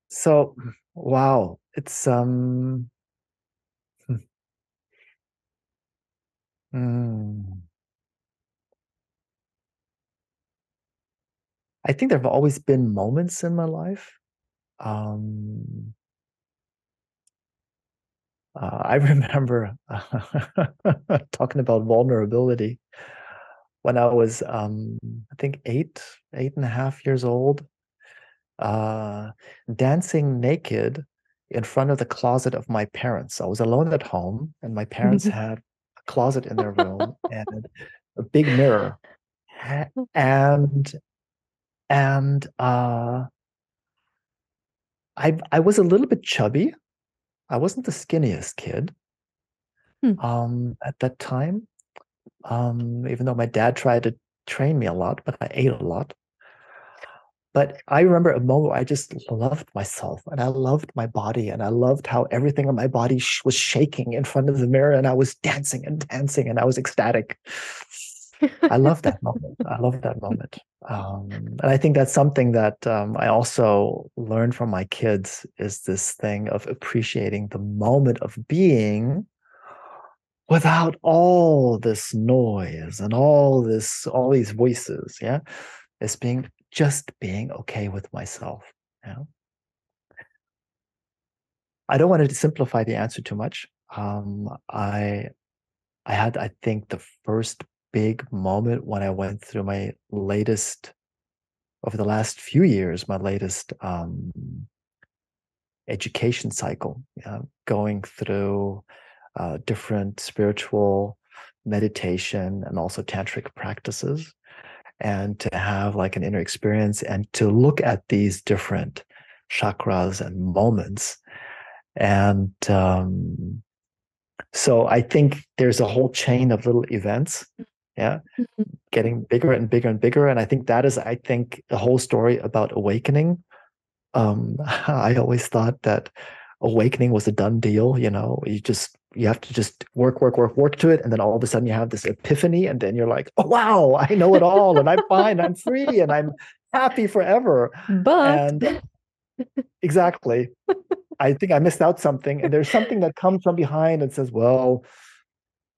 So, wow, it's um hmm. Mm. I think there have always been moments in my life um, uh, I remember uh, talking about vulnerability when I was, um, I think, eight, eight and a half years old, uh, dancing naked in front of the closet of my parents. I was alone at home, and my parents had a closet in their room and a big mirror, and and uh, I I was a little bit chubby. I wasn't the skinniest kid hmm. um, at that time. Um, even though my dad tried to train me a lot, but I ate a lot. But I remember a moment where I just loved myself and I loved my body and I loved how everything in my body sh- was shaking in front of the mirror and I was dancing and dancing and I was ecstatic. I love that moment. I love that moment. Um, and I think that's something that um, I also learned from my kids is this thing of appreciating the moment of being without all this noise and all this, all these voices. Yeah. It's being just being okay with myself. Yeah. I don't want to simplify the answer too much. Um, I I had, I think, the first big moment when I went through my latest, over the last few years, my latest um, education cycle, going through uh, different spiritual meditation and also tantric practices. And to have like an inner experience and to look at these different chakras and moments. And um, so i think there's a whole chain of little events Yeah. Mm-hmm. Getting bigger and bigger and bigger. And I think that is, I think, the whole story about awakening. Um, I always thought that awakening was a done deal. You know, you just you have to just work, work, work, work to it, and then all of a sudden you have this epiphany, and then you're like, "Oh wow, I know it all, and I'm fine, I'm free, and I'm happy forever." But and exactly, I think I missed out something, and there's something that comes from behind and says, "Well."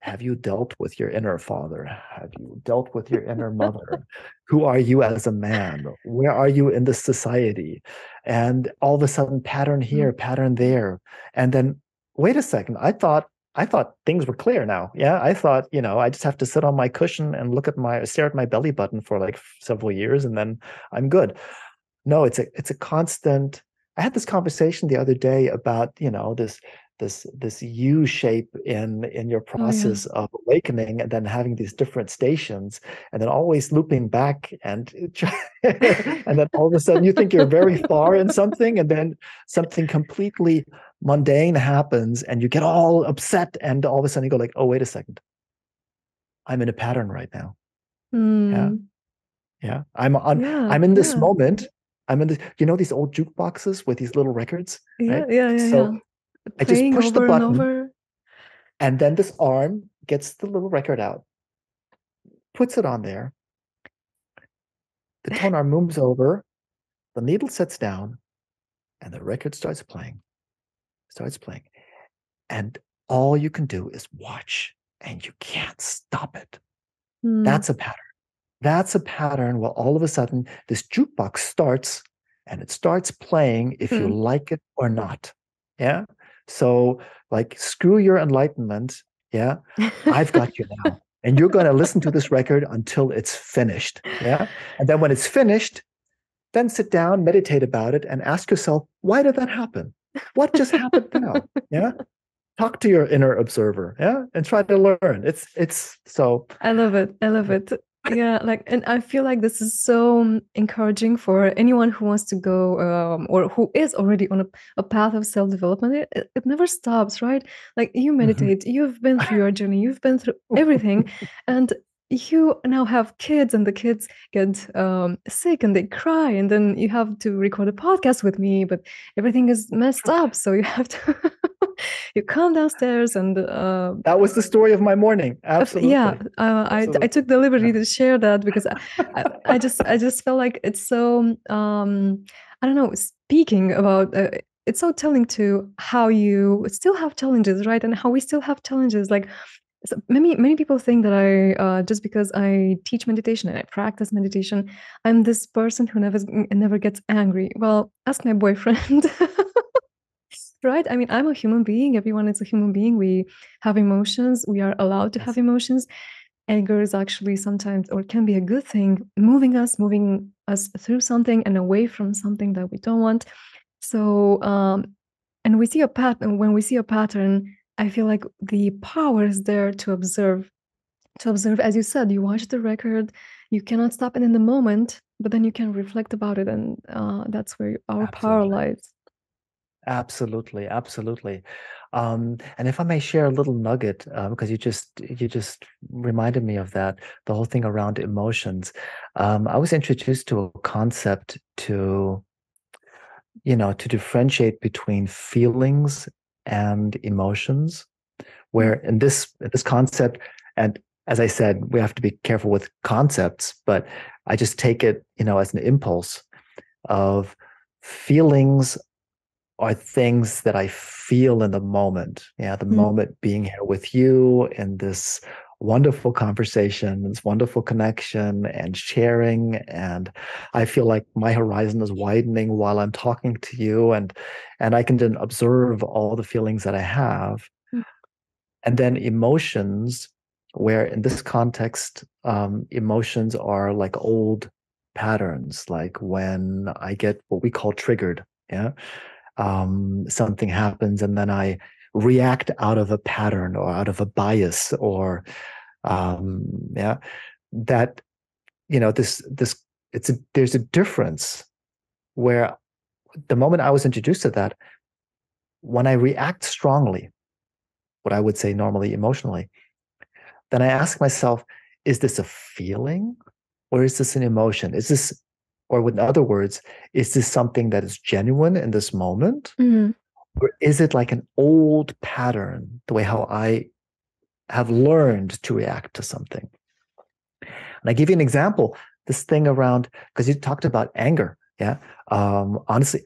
Have you dealt with your inner father? Have you dealt with your inner mother? Who are you as a man? Where are you in this society? And all of a sudden, pattern here, mm. pattern there. And then, wait a second, I thought I thought things were clear now. Yeah, I thought, you know, I just have to sit on my cushion and look at my stare at my belly button for like several years and then I'm good. No, it's a it's a constant I had this conversation the other day about, you know, this this this U shape in in your process oh, yeah. of awakening, and then having these different stations, and then always looping back, and and then all of a sudden you think you're very far in something, and then something completely mundane happens, and you get all upset, and all of a sudden you go like, oh wait a second, I'm in a pattern right now. Mm. Yeah, yeah, I'm on. Yeah, I'm in this yeah. moment. I'm in the, you know, these old jukeboxes with these little records. Yeah, right? yeah, yeah. So yeah I just push the button, and, and then this arm gets the little record out, puts it on there. The tone arm moves over, the needle sits down, and the record starts playing. Starts playing. And all you can do is watch, and you can't stop it. Mm. That's a pattern. That's a pattern where all of a sudden this jukebox starts and it starts playing if mm. you hmm. like it or not. Yeah. So, like, screw your enlightenment. Yeah, I've got you now. And you're going to listen to this record until it's finished. Yeah. And then when it's finished, then sit down, meditate about it, and ask yourself, why did that happen? What just happened now? Yeah. Talk to your inner observer. Yeah. And try to learn. It's, it's so. I love it. I love it yeah like and i feel like this is so encouraging for anyone who wants to go um, or who is already on a, a path of self-development it, it never stops right like you mm-hmm. meditate mm-hmm. you've been through your journey you've been through everything and you now have kids and the kids get um, sick and they cry and then you have to record a podcast with me but everything is messed up so you have to you come downstairs and uh, that was the story of my morning. Absolutely yeah uh, I, I took the liberty to share that because I, I, I, just i just felt like it's so um, i don't know speaking about uh, it's so telling to how you still have challenges right? And how we still have challenges. Like so many many people think that I uh, just because I teach meditation and I practice meditation, I'm this person who never never gets angry. Well, ask my boyfriend. right? I mean, I'm a human being. Everyone is a human being. We have emotions. We are allowed to have emotions. Anger is actually sometimes or can be a good thing, moving us, moving us through something and away from something that we don't want. So, um, and we see a pattern. When we see a pattern I feel like the power is there to observe. To observe, as you said, you watch the record, you cannot stop it in the moment, but then you can reflect about it, and uh, that's where our absolutely. power lies. Absolutely, absolutely. Um, and if I may share a little nugget, because you just you just reminded me of that, the whole thing around emotions. Um, I was introduced to a concept to you know to differentiate between feelings and emotions where mm. in this this concept and as i said we have to be careful with concepts but i just take it you know as an impulse of feelings are things that i feel in the moment yeah the mm. moment being here with you in this wonderful conversation, this wonderful connection and sharing. And I feel like my horizon is widening while I'm talking to you and and I can then observe all the feelings that I have. Mm. And then emotions, where in this context, um, emotions are like old patterns, like when I get what we call triggered. Yeah. Um, something happens and then I react out of a pattern or out of a bias or um yeah that you know this this it's a there's a difference where the moment i was introduced to that when i react strongly what i would say normally emotionally then i ask myself is this a feeling or is this an emotion? Is this, or in other words, is this something that is genuine in this moment? Mhm. Or is it like an old pattern, the way how I have learned to react to something? And I give you an example this thing around, because you talked about anger. Yeah. Um, honestly,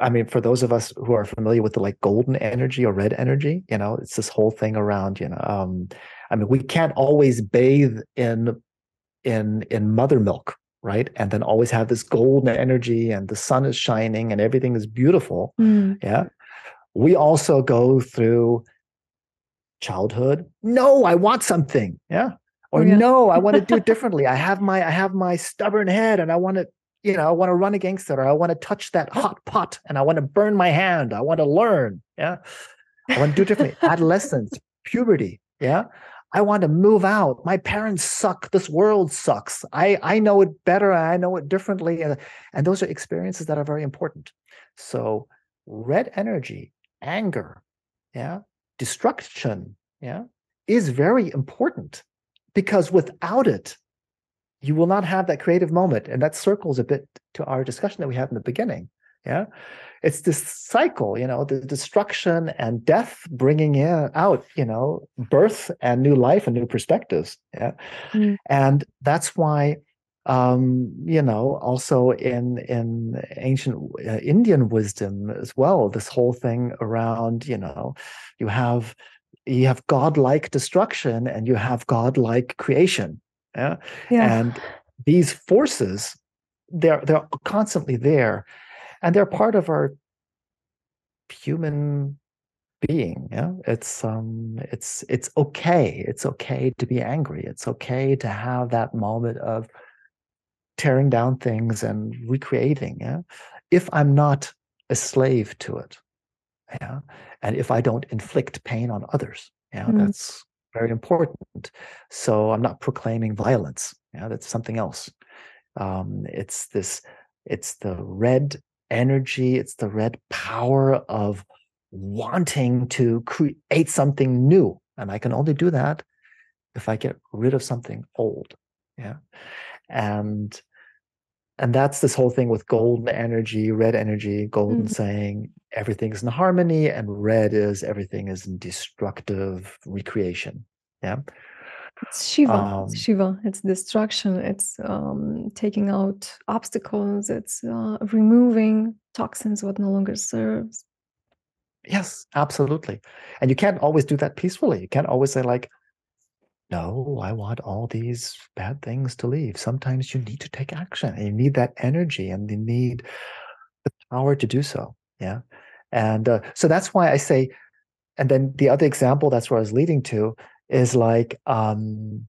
I mean, for those of us who are familiar with the like golden energy or red energy, you know, it's this whole thing around, you know, um, I mean, we can't always bathe in in in mother milk, right? And then always have this golden energy and the sun is shining and everything is beautiful. Mm. Yeah. We also go through childhood. No, I want something. Yeah. Or Oh, yeah. no, I want to do it differently. I have my I have my stubborn head and I want to, you know, I want to run against it or I want to touch that hot pot and I want to burn my hand. I want to learn. Yeah. I want to do it differently. Adolescence, puberty. Yeah. I want to move out. My parents suck. This world sucks. I, I know it better. I know it differently. And, and those are experiences that are very important. So red energy, anger, yeah, destruction, yeah, is very important because without it, you will not have that creative moment. And that circles a bit to our discussion that we had in the beginning. Yeah. It's this cycle, you know, the destruction and death bringing in, out, you know, birth and new life and new perspectives. Yeah. Mm. And that's why um, you know, also in in ancient uh, Indian wisdom as well, this whole thing around, you know, you have you have godlike destruction and you have godlike creation. Yeah. Yeah. And these forces, they're they're constantly there, and they're part of our human being. Yeah. It's um it's it's okay. It's okay to be angry. It's okay to have that moment of tearing down things and recreating. Yeah. If I'm not a slave to it. Yeah. And if I don't inflict pain on others. Yeah. Mm. That's very important. So I'm not proclaiming violence. Yeah, that's something else. Um, it's this, it's the red energy, it's the red power of wanting to create something new. And I can only do that if I get rid of something old. Yeah. And and that's this whole thing with golden energy, red energy, golden Mhm. saying everything's in harmony, and red is everything is in destructive recreation. Yeah. It's Shiva. Um, it's Shiva. It's destruction. It's um, taking out obstacles. It's uh, removing toxins what no longer serves. Yes, absolutely. And you can't always do that peacefully. You can't always say, like, no, I want all these bad things to leave. Sometimes you need to take action and you need that energy and you need the power to do so. Yeah. And uh, so that's why I say, and then the other example that's where I was leading to is like um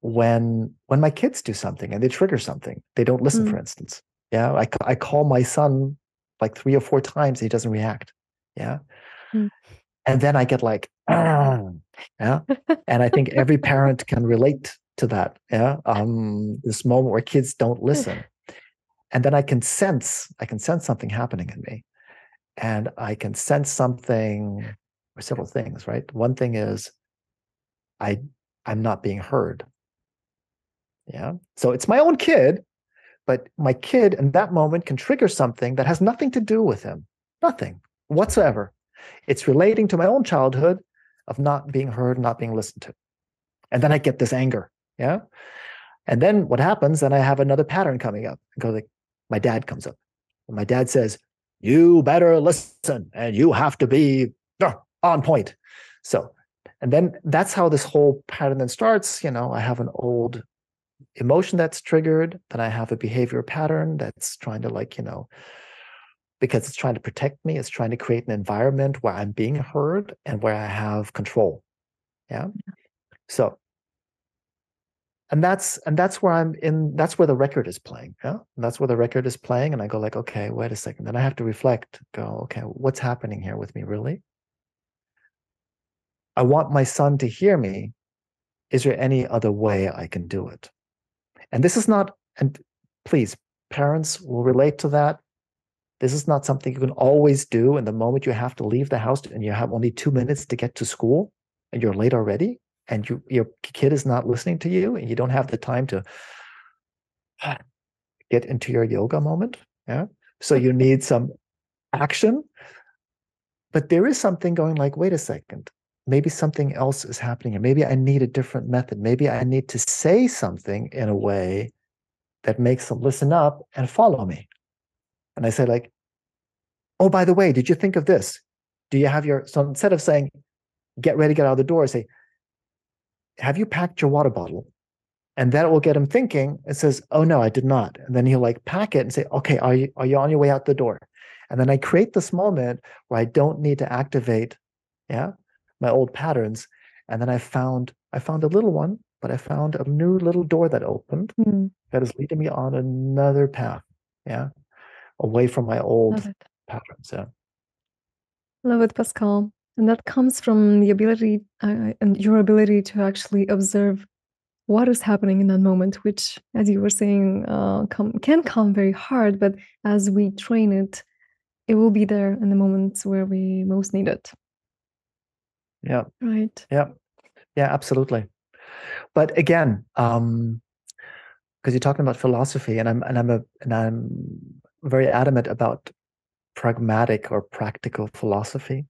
when when my kids do something and they trigger something, they don't listen, Mm. for instance. Yeah. I, I call my son like three or four times, he doesn't react. Yeah. Mm. And then I get like, "Ah," yeah. And I think every parent can relate to that. Yeah. Um, this moment where kids don't listen. And then I can sense, I can sense something happening in me. And I can sense something or several things, right? One thing is I I'm not being heard. Yeah. So it's my own kid, but my kid in that moment can trigger something that has nothing to do with him. Nothing whatsoever. It's relating to my own childhood of not being heard, not being listened to. And then I get this anger. Yeah. And then what happens? Then I have another pattern coming up. I go like, my dad comes up. And my dad says, You better listen and you have to be uh, on point. So, and then that's how this whole pattern then starts. You know, I have an old emotion that's triggered, then I have a behavior pattern that's trying to, like, you know, because it's trying to protect me, it's trying to create an environment where I'm being heard and where I have control. Yeah. So, and that's and that's where I'm in. That's where the record is playing. Yeah, and that's where the record is playing, and I go like, okay, wait a second. Then I have to reflect. Go, okay, what's happening here with me? Really? I want my son to hear me. Is there any other way I can do it? And this is not. And please, parents will relate to that. This is not something you can always do. And the moment you have to leave the house and you have only two minutes to get to school and you're late already, and you your kid is not listening to you and you don't have the time to get into your yoga moment yeah so you need some action but there is something going like wait a second maybe something else is happening and maybe i need a different method. Maybe i need to say something in a way that makes them listen up and follow me. And i say like oh by the way did you think of this? Do you have your so instead of saying get ready get out of the door I say have you packed your water bottle? And that will get him thinking. It says oh no i did not. And then he'll like pack it and say okay are you are you on your way out the door? And then i create this moment where i don't need to activate yeah my old patterns and then i found i found a little one but i found a new little door that opened mm. that is leading me on another path yeah away from my old patterns yeah. Love it pascal and that comes from the ability uh, and your ability to actually observe what is happening in that moment which as you were saying uh, come, can come very hard but as we train it it will be there in the moments where we most need it yeah. Right. Yeah. Yeah absolutely. But again um because you're talking about philosophy and i'm and i'm a and i'm very adamant about pragmatic or practical philosophy.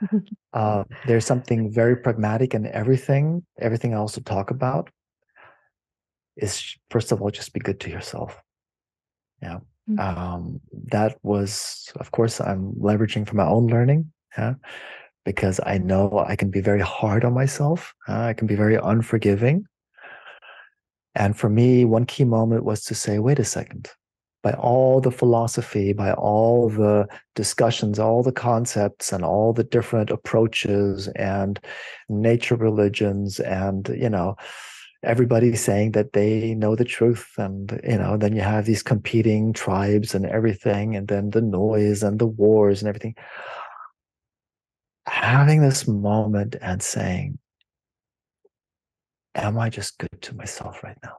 Uh, there's something very pragmatic in everything everything i also talk about. Is first of all just be good to yourself. Yeah. Mm-hmm. um, that was of course i'm leveraging from my own learning. Yeah because i know i can be very hard on myself uh, i can be very unforgiving. And for me one key moment was to say wait a second. By all the philosophy, by all the discussions, all the concepts, and all the different approaches and nature religions, and you know, everybody saying that they know the truth and you know then you have these competing tribes and everything and then the noise and the wars and everything having this moment and saying am i just good to myself right now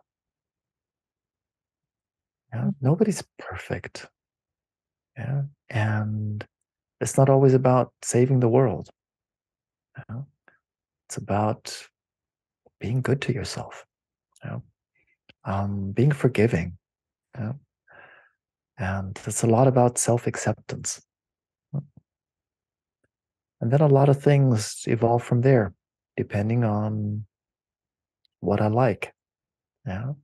yeah nobody's perfect yeah and it's not always about saving the world you it's about being good to yourself, you know? um, being forgiving. Know? And it's a lot about self acceptance. And then a lot of things evolve from there, depending on what I like, know?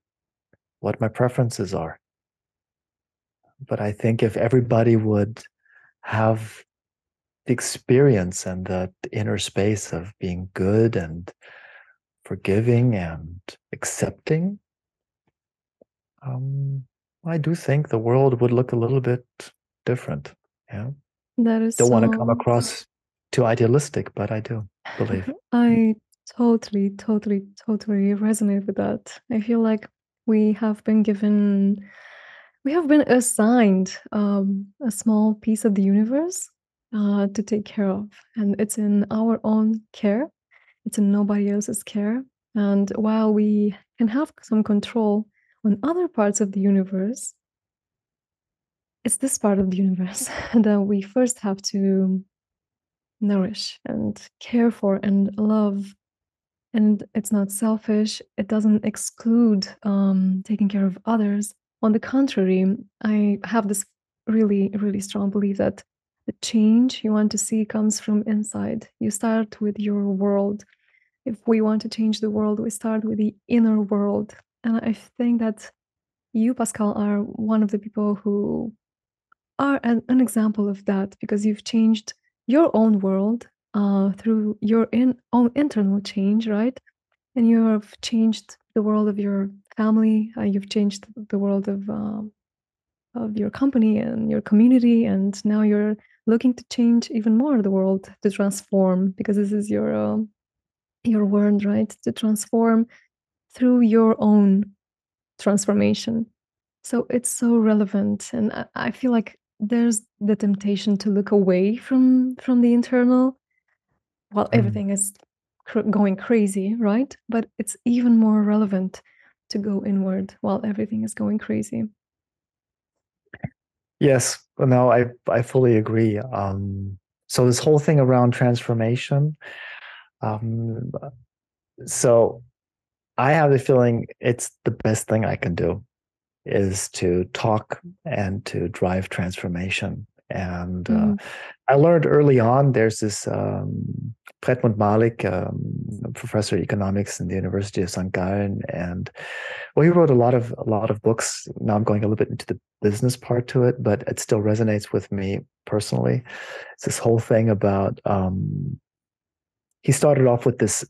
what my preferences are. But I think if everybody would have the experience and the inner space of being good and forgiving and accepting, um, I do think the world would look a little bit different. Yeah. That is don't so... want to come across too idealistic, but I do believe. I totally, totally, totally resonate with that. I feel like we have been given we have been assigned um, a small piece of the universe uh, to take care of and it's in our own care it's in nobody else's care. And while we can have some control on other parts of the universe, it's this part of the universe that we first have to nourish and care for and love. And it's not selfish, it doesn't exclude um, taking care of others. On the contrary, I have this really, really strong belief that the change you want to see comes from inside. You start with your world. If we want to change the world, we start with the inner world. And I think that you, Pascal, are one of the people who are an, an example of that because you've changed your own world uh, through your in, own internal change, right? And you have changed the world of your family. Uh, you've changed the world of um, of your company and your community, and now you're looking to change even more the world to transform because this is your uh, your word right to transform through your own transformation so it's so relevant and I, I feel like there's the temptation to look away from from the internal while mm. everything is cr- going crazy right but it's even more relevant to go inward while everything is going crazy Yes, no, I I fully agree. Um, so this whole thing around transformation, um, so I have the feeling it's the best thing I can do is to talk and to drive transformation. And mm. uh, I learned early on there's this um, Fredmund Malik, um, professor of economics in the University of St. Gallen, and well, he wrote a lot of a lot of books. Now I'm going a little bit into the business part to it, but it still resonates with me personally. It's this whole thing about. Um, he started off with this.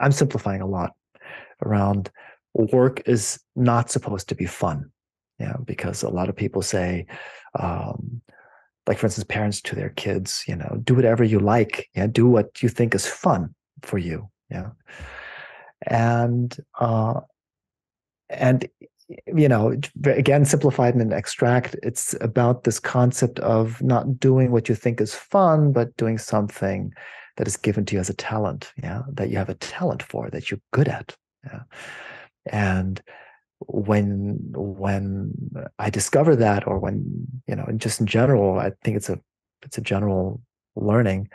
I'm simplifying a lot around work is not supposed to be fun. Yeah, because a lot of people say, um, like for instance, parents to their kids, you know, do whatever you like. Yeah, do what you think is fun for you. Yeah, and uh, and you know, again, simplified and extract. It's about this concept of not doing what you think is fun, but doing something that is given to you as a talent. Yeah, that you have a talent for, that you're good at. Yeah. And when when I discover that, or when you know, just in general, I think it's a it's a general learning,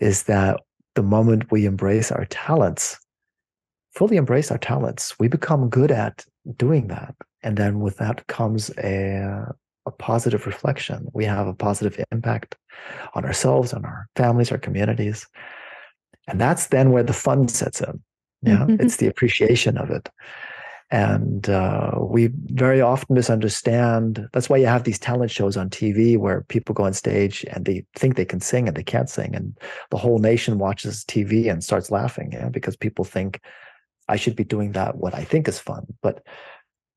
is that the moment we embrace our talents, fully embrace our talents, we become good at doing that, and then with that comes a a positive reflection. We have a positive impact on ourselves, on our families, our communities. And that's then where the fun sets in. Yeah, mm-hmm. it's the appreciation of it. And uh, we very often misunderstand. That's why you have these talent shows on TV where people go on stage and they think they can sing and they can't sing. And the whole nation watches TV and starts laughing yeah, because people think I should be doing that, what I think is fun. But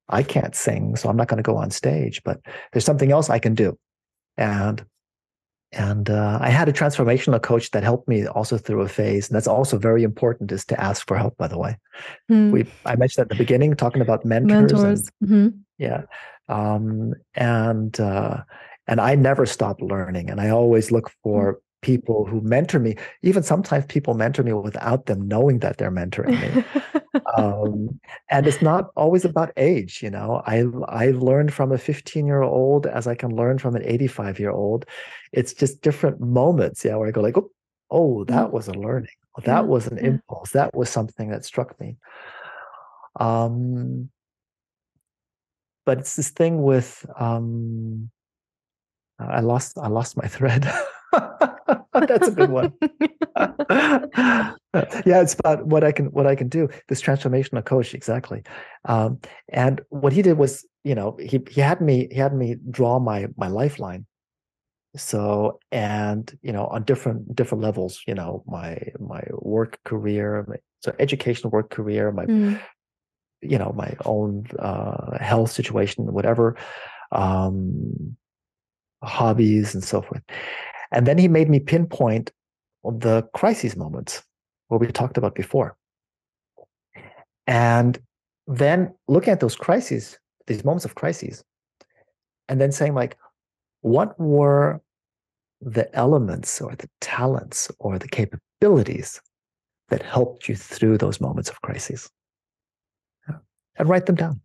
I can't sing, so I'm not going to go on stage. But there's something else I can do. And and uh, i had a transformational coach that helped me also through a phase and that's also very important is to ask for help by the way mm. we i mentioned at the beginning talking about mentors, mentors. And, mm-hmm. yeah um, and uh, and i never stop learning and i always look for mm people who mentor me even sometimes people mentor me without them knowing that they're mentoring me um, and it's not always about age you know? I i learned from a 15 year old as i can learn from an 85 year old it's just different moments yeah where i go like oh, oh that was a learning. That yeah. was an impulse. That was something that struck me. Um but it's this thing with um i lost i lost my thread That's a good one. yeah, it's about what I can what I can do. This transformational coach, exactly. Um, and what he did was, you know, he he had me he had me draw my my lifeline. So and you know on different different levels, you know, my my work career, my, so educational work career, my mm. you know my own uh, health situation, whatever. Um, hobbies and so forth and then he made me pinpoint the crisis moments, what we talked about before. And then looking at those crises, these moments of crises, and then saying, like, what were the elements or the talents or the capabilities that helped you through those moments of crises? And write them down.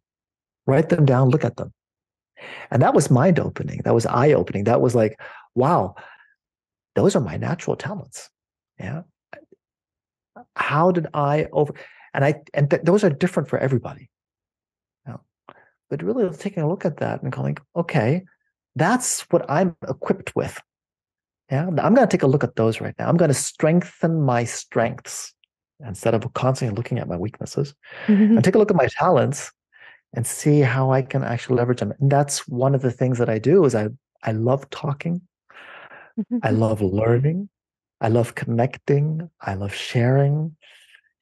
Write them down, look at them. And that was mind opening. That was eye opening. That was like, wow, those are my natural talents. Yeah. How did i over and i and th- those are different for everybody. Yeah. but really taking a look at that and going okay that's what i'm equipped with. Yeah i'm going to take a look at those right now. I'm going to strengthen my strengths instead of constantly looking at my weaknesses mm-hmm. and take a look at my talents and see how i can actually leverage them. And that's one of the things that i do is i i love talking I love learning. I love connecting. I love sharing.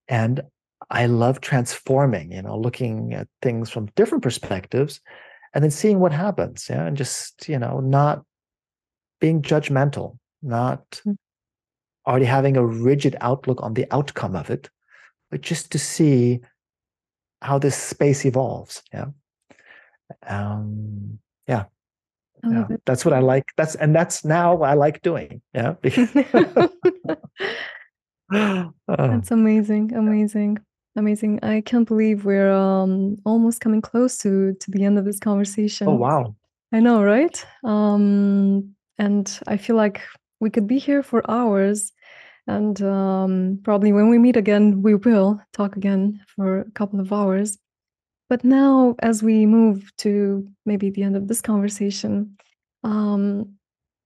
And I love transforming, you know, looking at things from different perspectives and then seeing what happens. Yeah. And just, you know, not being judgmental, not mm. already having a rigid outlook on the outcome of it, but just to see how this space evolves. Yeah. Um, yeah yeah, that's what I like. That's and that's now I like doing. Yeah. that's amazing. Amazing. Amazing. I can't believe we're um almost coming close to to the end of this conversation. Oh wow. I know, right? Um and I feel like we could be here for hours And um, probably when we meet again, we will talk again for a couple of hours. But now, as we move to maybe the end of this conversation, um,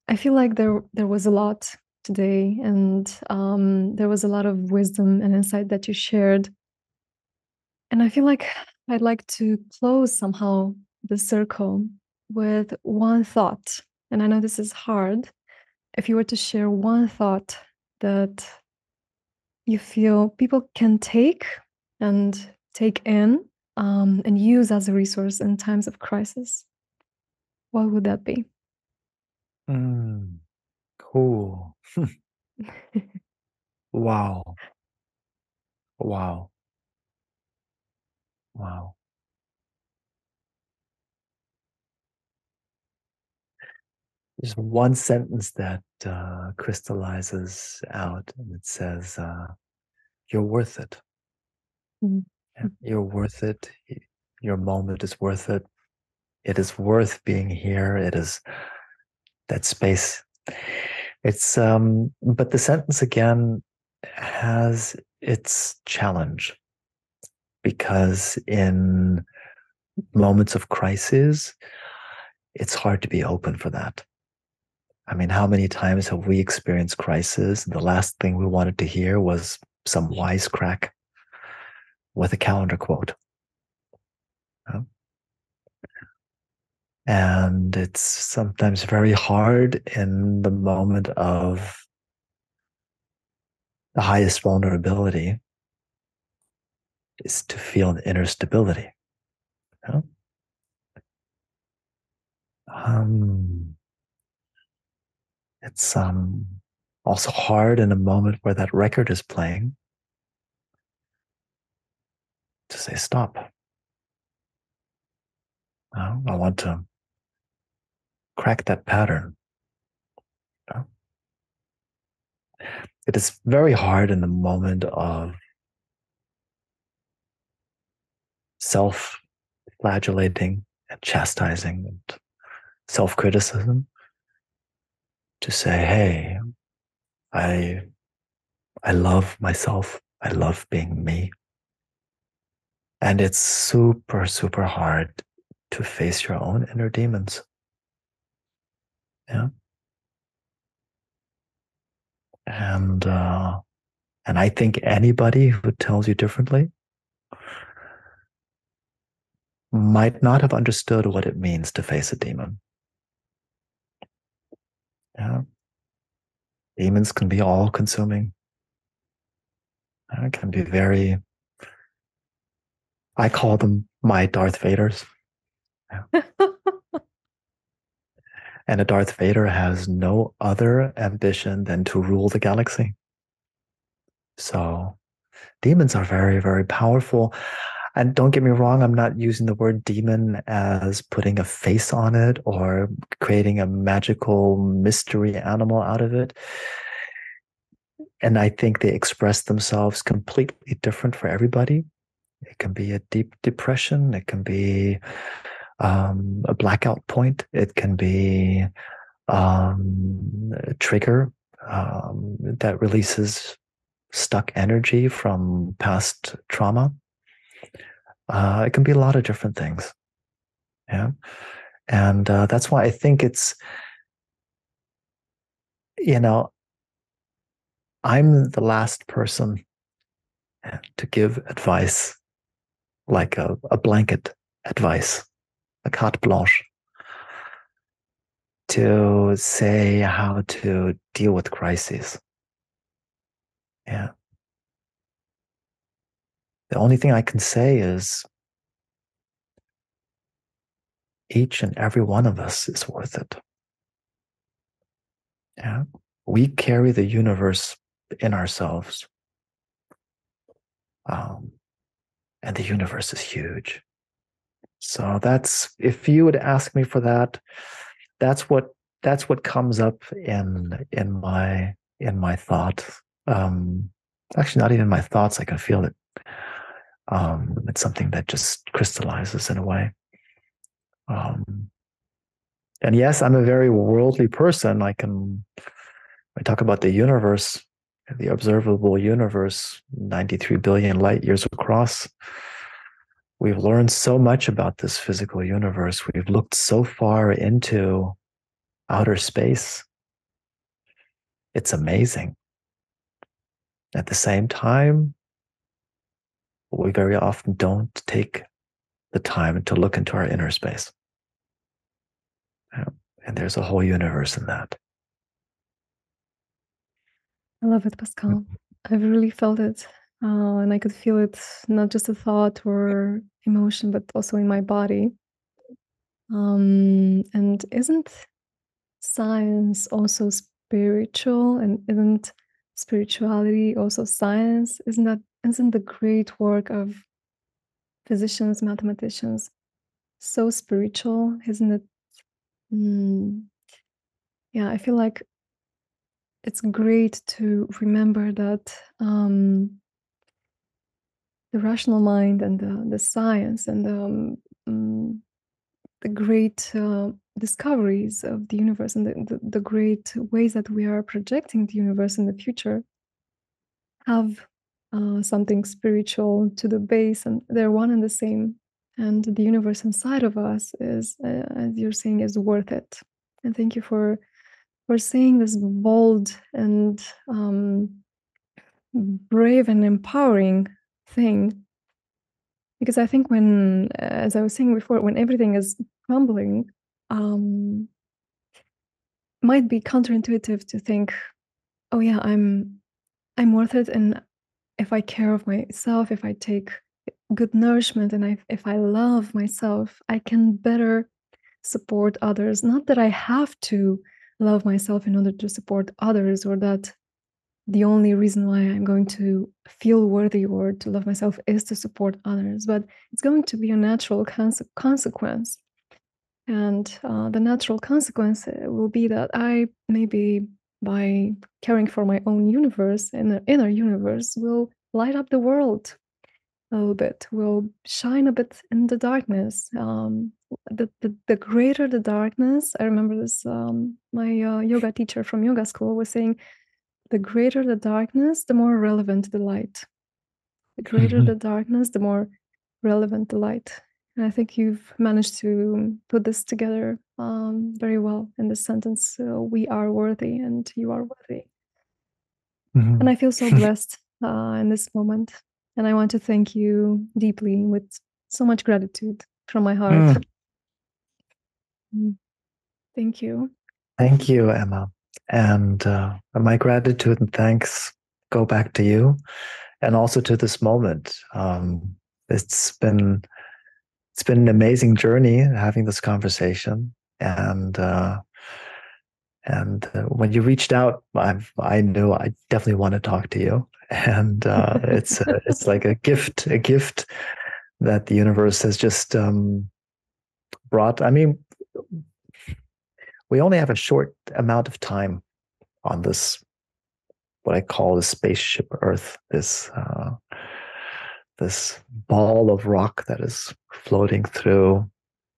I feel like there there was a lot today, and um, there was a lot of wisdom and insight that you shared. And I feel like I'd like to close somehow the circle with one thought. And I know this is hard. If you were to share one thought that you feel people can take and take in um, and use as a resource in times of crisis, what would that be? Mm, cool. wow. Wow. Wow. There's one sentence that uh, crystallizes out and it says, uh, You're worth it. Mm-hmm. You're worth it. Your moment is worth it. It is worth being here. It is that space. It's, um, but the sentence again has its challenge because in moments of crisis, it's hard to be open for that. I mean, how many times have we experienced crisis? And the last thing we wanted to hear was some wisecrack with a calendar quote. And it's sometimes very hard in the moment of the highest vulnerability is to feel an inner stability. Um, it's um, also hard in a moment where that record is playing to say stop. Oh, I want to crack that pattern. Oh. It is very hard in the moment of self flagellating and chastising and self criticism to say, hey, I, I love myself. I love being me. And it's super, super hard to face your own inner demons. Yeah. And, uh, and I think anybody who tells you differently might not have understood what it means to face a demon. Yeah. Demons can be all consuming. It can be very, I call them my Darth Vaders. Yeah. and a Darth Vader has no other ambition than to rule the galaxy. So demons are very, very powerful. And don't get me wrong, I'm not using the word demon as putting a face on it or creating a magical mystery animal out of it. And I think they express themselves completely different for everybody. It can be a deep depression, it can be um, a blackout point, it can be um, a trigger um, that releases stuck energy from past trauma. Uh, it can be a lot of different things. Yeah. And uh, that's why I think it's, you know, I'm the last person to give advice like a, a blanket advice, a carte blanche, to say how to deal with crises. Yeah. The only thing I can say is each and every one of us is worth it. Yeah. We carry the universe in ourselves. Um, and the universe is huge. So that's if you would ask me for that, that's what that's what comes up in in my in my thoughts. Um, actually, not even my thoughts. I can feel it um, it's something that just crystallizes in a way. Um, and yes, I'm a very worldly person. I can, I talk about the universe. The observable universe, 93 billion light years across. We've learned so much about this physical universe. We've looked so far into outer space. It's amazing. At the same time, we very often don't take the time to look into our inner space. And there's a whole universe in that. I love it, Pascal. I've really felt it. Uh, and I could feel it not just a thought or emotion, but also in my body. Um, and isn't science also spiritual? And isn't spirituality also science? Isn't that isn't the great work of physicians, mathematicians so spiritual? Isn't it? Mm, yeah, I feel like it's great to remember that um, the rational mind and the, the science and the, um, mm, the great uh, discoveries of the universe and the, the, the, great ways that we are projecting the universe in the future have uh, something spiritual to the base and they're one and the same. And the universe inside of us is uh, as you're saying is worth it. And thank you for for saying this bold and um, brave and empowering thing. Because i think when as i was saying before when everything is crumbling um, might be counterintuitive to think oh yeah i'm i'm worth it and if i care of myself if i take good nourishment and I, if i love myself i can better support others. Not that i have to love myself in order to support others or that the only reason why i'm going to feel worthy or to love myself is to support others. But it's going to be a natural cons- consequence. And uh, the natural consequence uh, will be that i maybe by caring for my own universe and the inner universe will light up the world a little bit will shine a bit in the darkness um, the, the, the greater the darkness i remember this um, my uh, yoga teacher from yoga school was saying the greater the darkness the more relevant the light the greater mm-hmm. the darkness the more relevant the light and i think you've managed to put this together um, very well in this sentence uh, we are worthy and you are worthy mm-hmm. and i feel so blessed uh, in this moment and I want to thank you deeply with so much gratitude from my heart. Mm. mm. Thank you. Thank you, Emma. And uh, my gratitude and thanks go back to you and also to this moment. Um, it's been it's been an amazing journey having this conversation and uh, and uh, when you reached out I've, i knew i definitely want to talk to you and uh, it's a, it's like a gift, a gift that the universe has just um, brought. I mean, we only have a short amount of time on this, what I call the spaceship Earth. This uh, this ball of rock that is floating through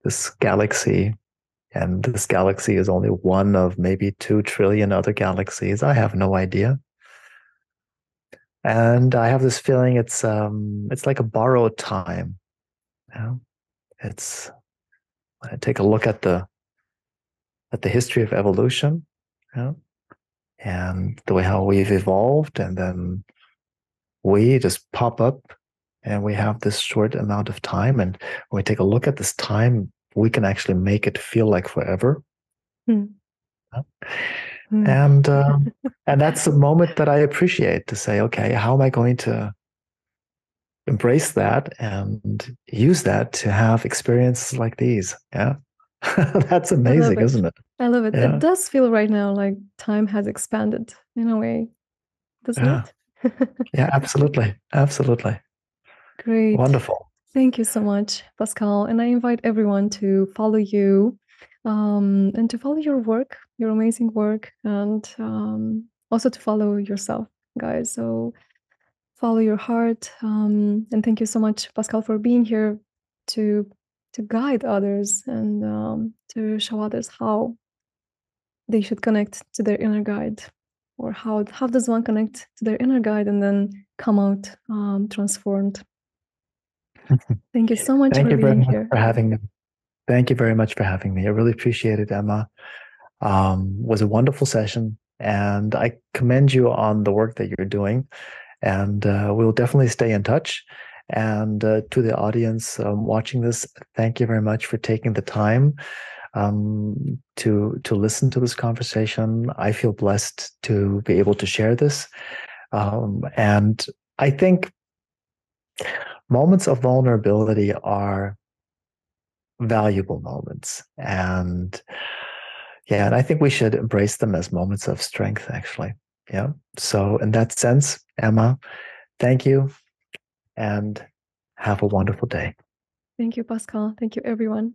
this galaxy and this galaxy is only one of maybe two trillion other galaxies. I have no idea and I have this feeling it's um it's like a borrowed time. You know? It's when I take a look at the at the history of evolution, you know, and the way how we've evolved, and then we just pop up and we have this short amount of time. And when we take a look at this time, we can actually make it feel like forever. Hmm. Mm. And um, and that's the moment that I appreciate to say, okay, how am I going to embrace that and use that to have experiences like these? Yeah. that's amazing, is isn't it? I love it. Yeah. It does feel right now like time has expanded in a way, doesn't yeah. it? yeah, absolutely. Absolutely. Great. Wonderful. Thank you so much, Pascal. And I invite everyone to follow you um, and to follow your work, your amazing work, and um, also to follow yourself, guys. So follow your heart. Um, and thank you so much, Pascal, for being here to to guide others and um, to show others how they should connect to their inner guide. or how how does one connect to their inner guide and then come out um, transformed? Thank you so much Thank for you very being much here. for having me. Thank you very much for having me. I really appreciate it, Emma. Um, was a wonderful session, and I commend you on the work that you're doing. And uh, we'll definitely stay in touch. And uh, to the audience um, watching this, thank you very much for taking the time um, to to listen to this conversation. I feel blessed to be able to share this, um, and I think moments of vulnerability are valuable moments, and yeah, and I think we should embrace them as moments of strength. Actually, yeah. So in that sense, Emma, thank you, and have a wonderful day. Thank you, Pascal. Thank you, everyone.